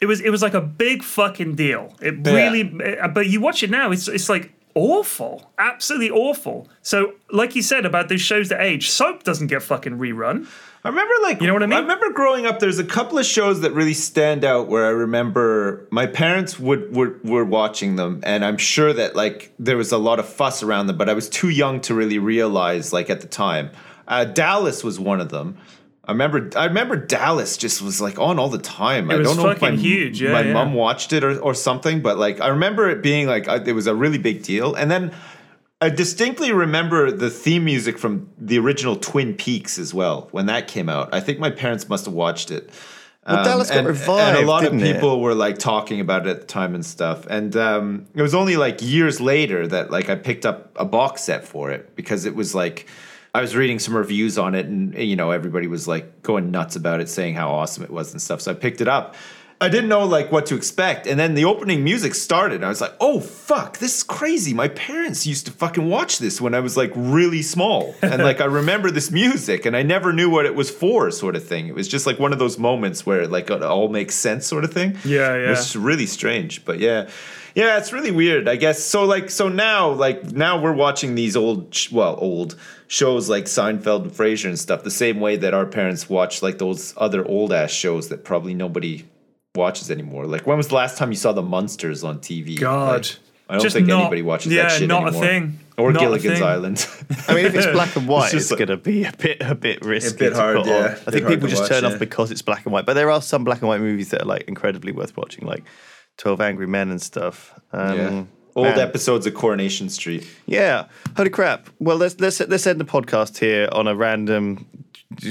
it was it was like a big fucking deal. It Yeah. really. uh, But you watch it now, it's it's like awful, absolutely awful. So, like you said about those shows that age, Soap doesn't get fucking rerun. I remember like You know what I mean? I remember growing up. There's a couple of shows that really stand out where I remember my parents would were, were watching them, and I'm sure that like there was a lot of fuss around them, but I was too young to really realize like at the time. Uh, Dallas was one of them. I remember I remember Dallas just was like on all the time. I was don't know if my, fucking huge, yeah, my yeah. mom watched it or, or something, but like I remember it being like uh, it was a really big deal. And then I distinctly remember the theme music from the original Twin Peaks as well when that came out. I think my parents must have watched it. Well, Dallas got and, revived, and a lot of didn't it? people were like talking about it at the time and stuff. And um, it was only like years later that like I picked up a box set for it because it was like I was reading some reviews on it, and you know everybody was like going nuts about it, saying how awesome it was and stuff. So I picked it up. I didn't know like what to expect, and then the opening music started. And I was like, "Oh fuck, this is crazy!" My parents used to fucking watch this when I was like really small, and like I *laughs* remember this music, and I never knew what it was for, sort of thing. It was just like one of those moments where like it all makes sense, sort of thing. Yeah, It yeah. was really strange, but yeah, yeah, it's really weird. I guess so. Like so now, like now we're watching these old, well, old shows like Seinfeld and Frasier and stuff, the same way that our parents watched like those other old ass shows that probably nobody watches anymore. Like when was the last time you saw the Munsters on TV? God. Like, I don't Just think not- anybody watches yeah, that shit not a anymore. thing. Or Not a Gilligan's thing. Island. *laughs* I mean, if it's *laughs* black and white, It's it's, like- going to be a bit a bit risky. A bit to hard, put yeah. on. A I bit think people just watch, turn yeah. off because it's black and white. But there are some black and white movies that are like incredibly worth watching, like Twelve Angry Men and stuff. Um, yeah. Old man. episodes of Coronation Street. Yeah. Holy crap. Well, let's let's let's end the podcast here on a random,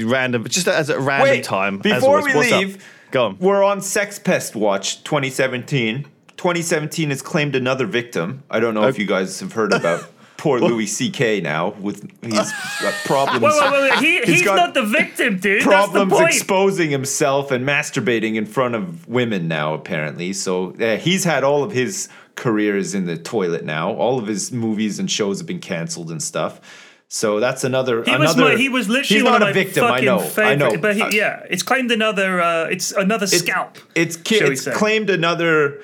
random, just as a random Wait, time. as Before we What's up? leave, go on. We're on Sex Pest Watch 2017. 2017 has claimed another victim. I don't know if you guys have heard about *laughs* poor Louis C.K. now with his uh, *laughs* problems. Wait, wait, wait. He, He's he's not the victim, dude. Problems That's the point. exposing himself and masturbating in front of women now, apparently. So uh, he's had all of his careers in the toilet now. All of his movies and shows have been canceled and stuff. So that's another. He was, another, my, he was literally He's not a victim. I know. favorite. I know. But he, Uh, yeah, it's claimed another. Uh, it's another it's- scalp. It's ki- shall we it's say. claimed another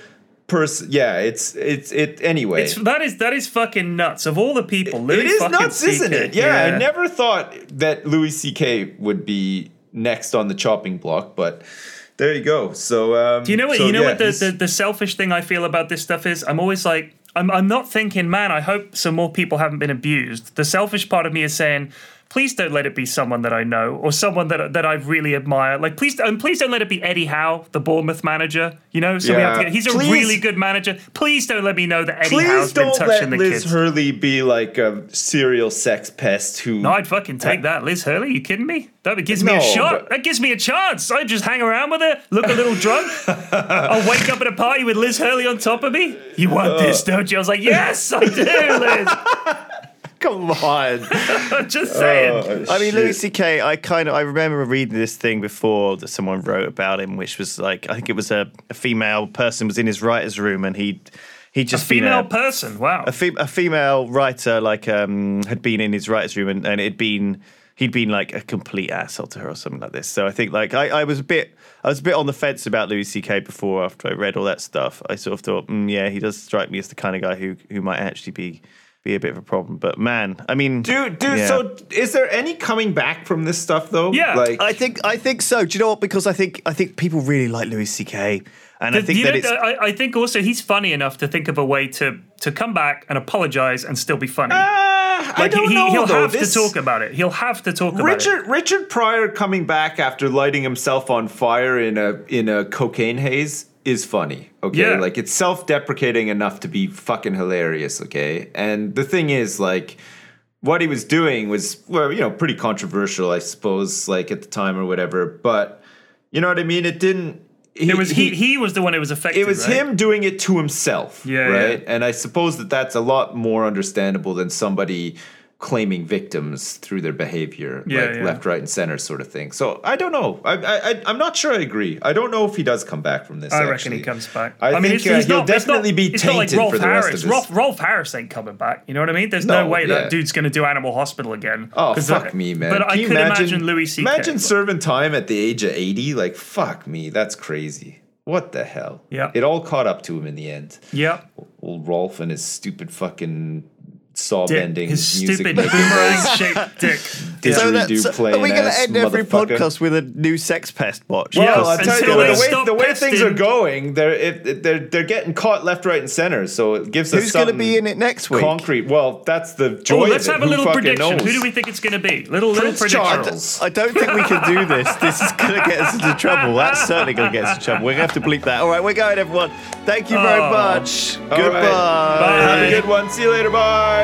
person. Yeah, it's it's it anyway. It's, that is that is fucking nuts. Of all the people, Louis it is nuts, isn't it? Yeah, I never thought that Louis C.K. would be next on the chopping block, but there you go. So um, Do you know what? so, you know yeah, what the, the the selfish thing I feel about this stuff is? I'm always like, I'm I'm not thinking, man. I hope some more people haven't been abused. The selfish part of me is saying. Please don't let it be someone that I know or someone that that I really admire. Like, please, and please don't let it be Eddie Howe, the Bournemouth manager. You know, so we have to get, he's a really good manager. Please don't let me know that Eddie Please Howe's been don't touching let the Liz kids. Hurley be like a serial sex pest who. No, I'd fucking take that. Liz Hurley, you kidding me? That gives me a shot. but- That gives me a chance. I just hang around with her, look a little drunk. I'll wake up at a party with Liz Hurley on top of me. You want uh. this, don't you? I was like, yes, I do, Liz. Come on. *laughs* I'm just saying. Oh, I mean, shit. Louis C.K. I kind of I remember reading this thing before that someone wrote about him, which was like I think it was a, a female person was in his writer's room and he he a just been female a, person. Wow. a, fe- a female writer like um had been in his writer's room and, and it'd been he'd been like a complete asshole to her or something like this. So I think like I, I was a bit I was a bit on the fence about Louis C.K. before after I read all that stuff. I sort of thought, mm, yeah, he does strike me as the kind of guy who who might actually be be a bit of a problem. But man, I mean, Dude, dude. yeah. So, is there any coming back from this stuff though? Yeah, like I think I think so. Do you know what? Because I think I think people really like Louis C.K. and I think you that know, it's I, I think also he's funny enough to think of a way to to come back and apologize and still be funny. Uh, I don't he, know. he'll though. have This- to talk about it. He'll have to talk about it. Richard Richard Pryor coming back after lighting himself on fire in a in a cocaine haze is funny. Okay, Yeah. like it's self-deprecating enough to be fucking hilarious. Okay, and the thing is, like, what he was doing was well, you know, pretty controversial, I suppose, like at the time or whatever. But you know what I mean? It didn't. He, It was he, he was the one who was affected. it was right? him doing it to himself Yeah, right yeah. and i suppose that that's a lot more understandable than somebody claiming victims through their behavior, Yeah, like yeah. left, right, and center sort of thing. So I don't know. I, I, I I'm not sure. I agree. I don't know if he does come back from this. I reckon he comes back. I, mean, think uh, he's he'll not, definitely not, be tainted like Rolf for the Harris. rest of his. Rolf, Rolf Harris ain't coming back. You know what I mean? There's No, no, way yeah. that dude's going to do Animal Hospital again. Oh fuck that- me, man! But I Can you could imagine, Louis C.K. Imagine serving time at the age of eighty. Like fuck me, that's crazy. What the hell? Yeah. It all caught up to him in the end. Yeah. Old Rolf and his stupid fucking saw Dick, bending his music stupid making boomerang voice. shaped *laughs* dick. Didgeridoo so playing are we going to end every podcast with a new sex pest watch? Yeah. Well, I tell Until you, the way, the way things are going, they're it, they're they're getting caught left, right, and center. So it gives us Who's going to be in it next week? concrete. Well, that's the Oh, joy. let's of it. have a little prediction. knows? Who do we think it's going to be? Little little Prince prediction. Charles. I don't think we can do this. This is going to get us into trouble. That's certainly going to get us into trouble. We're going to have to bleep that. All right, we're going, everyone. Thank you very Oh. much. All right. Goodbye. Have a good one. See you later. Bye.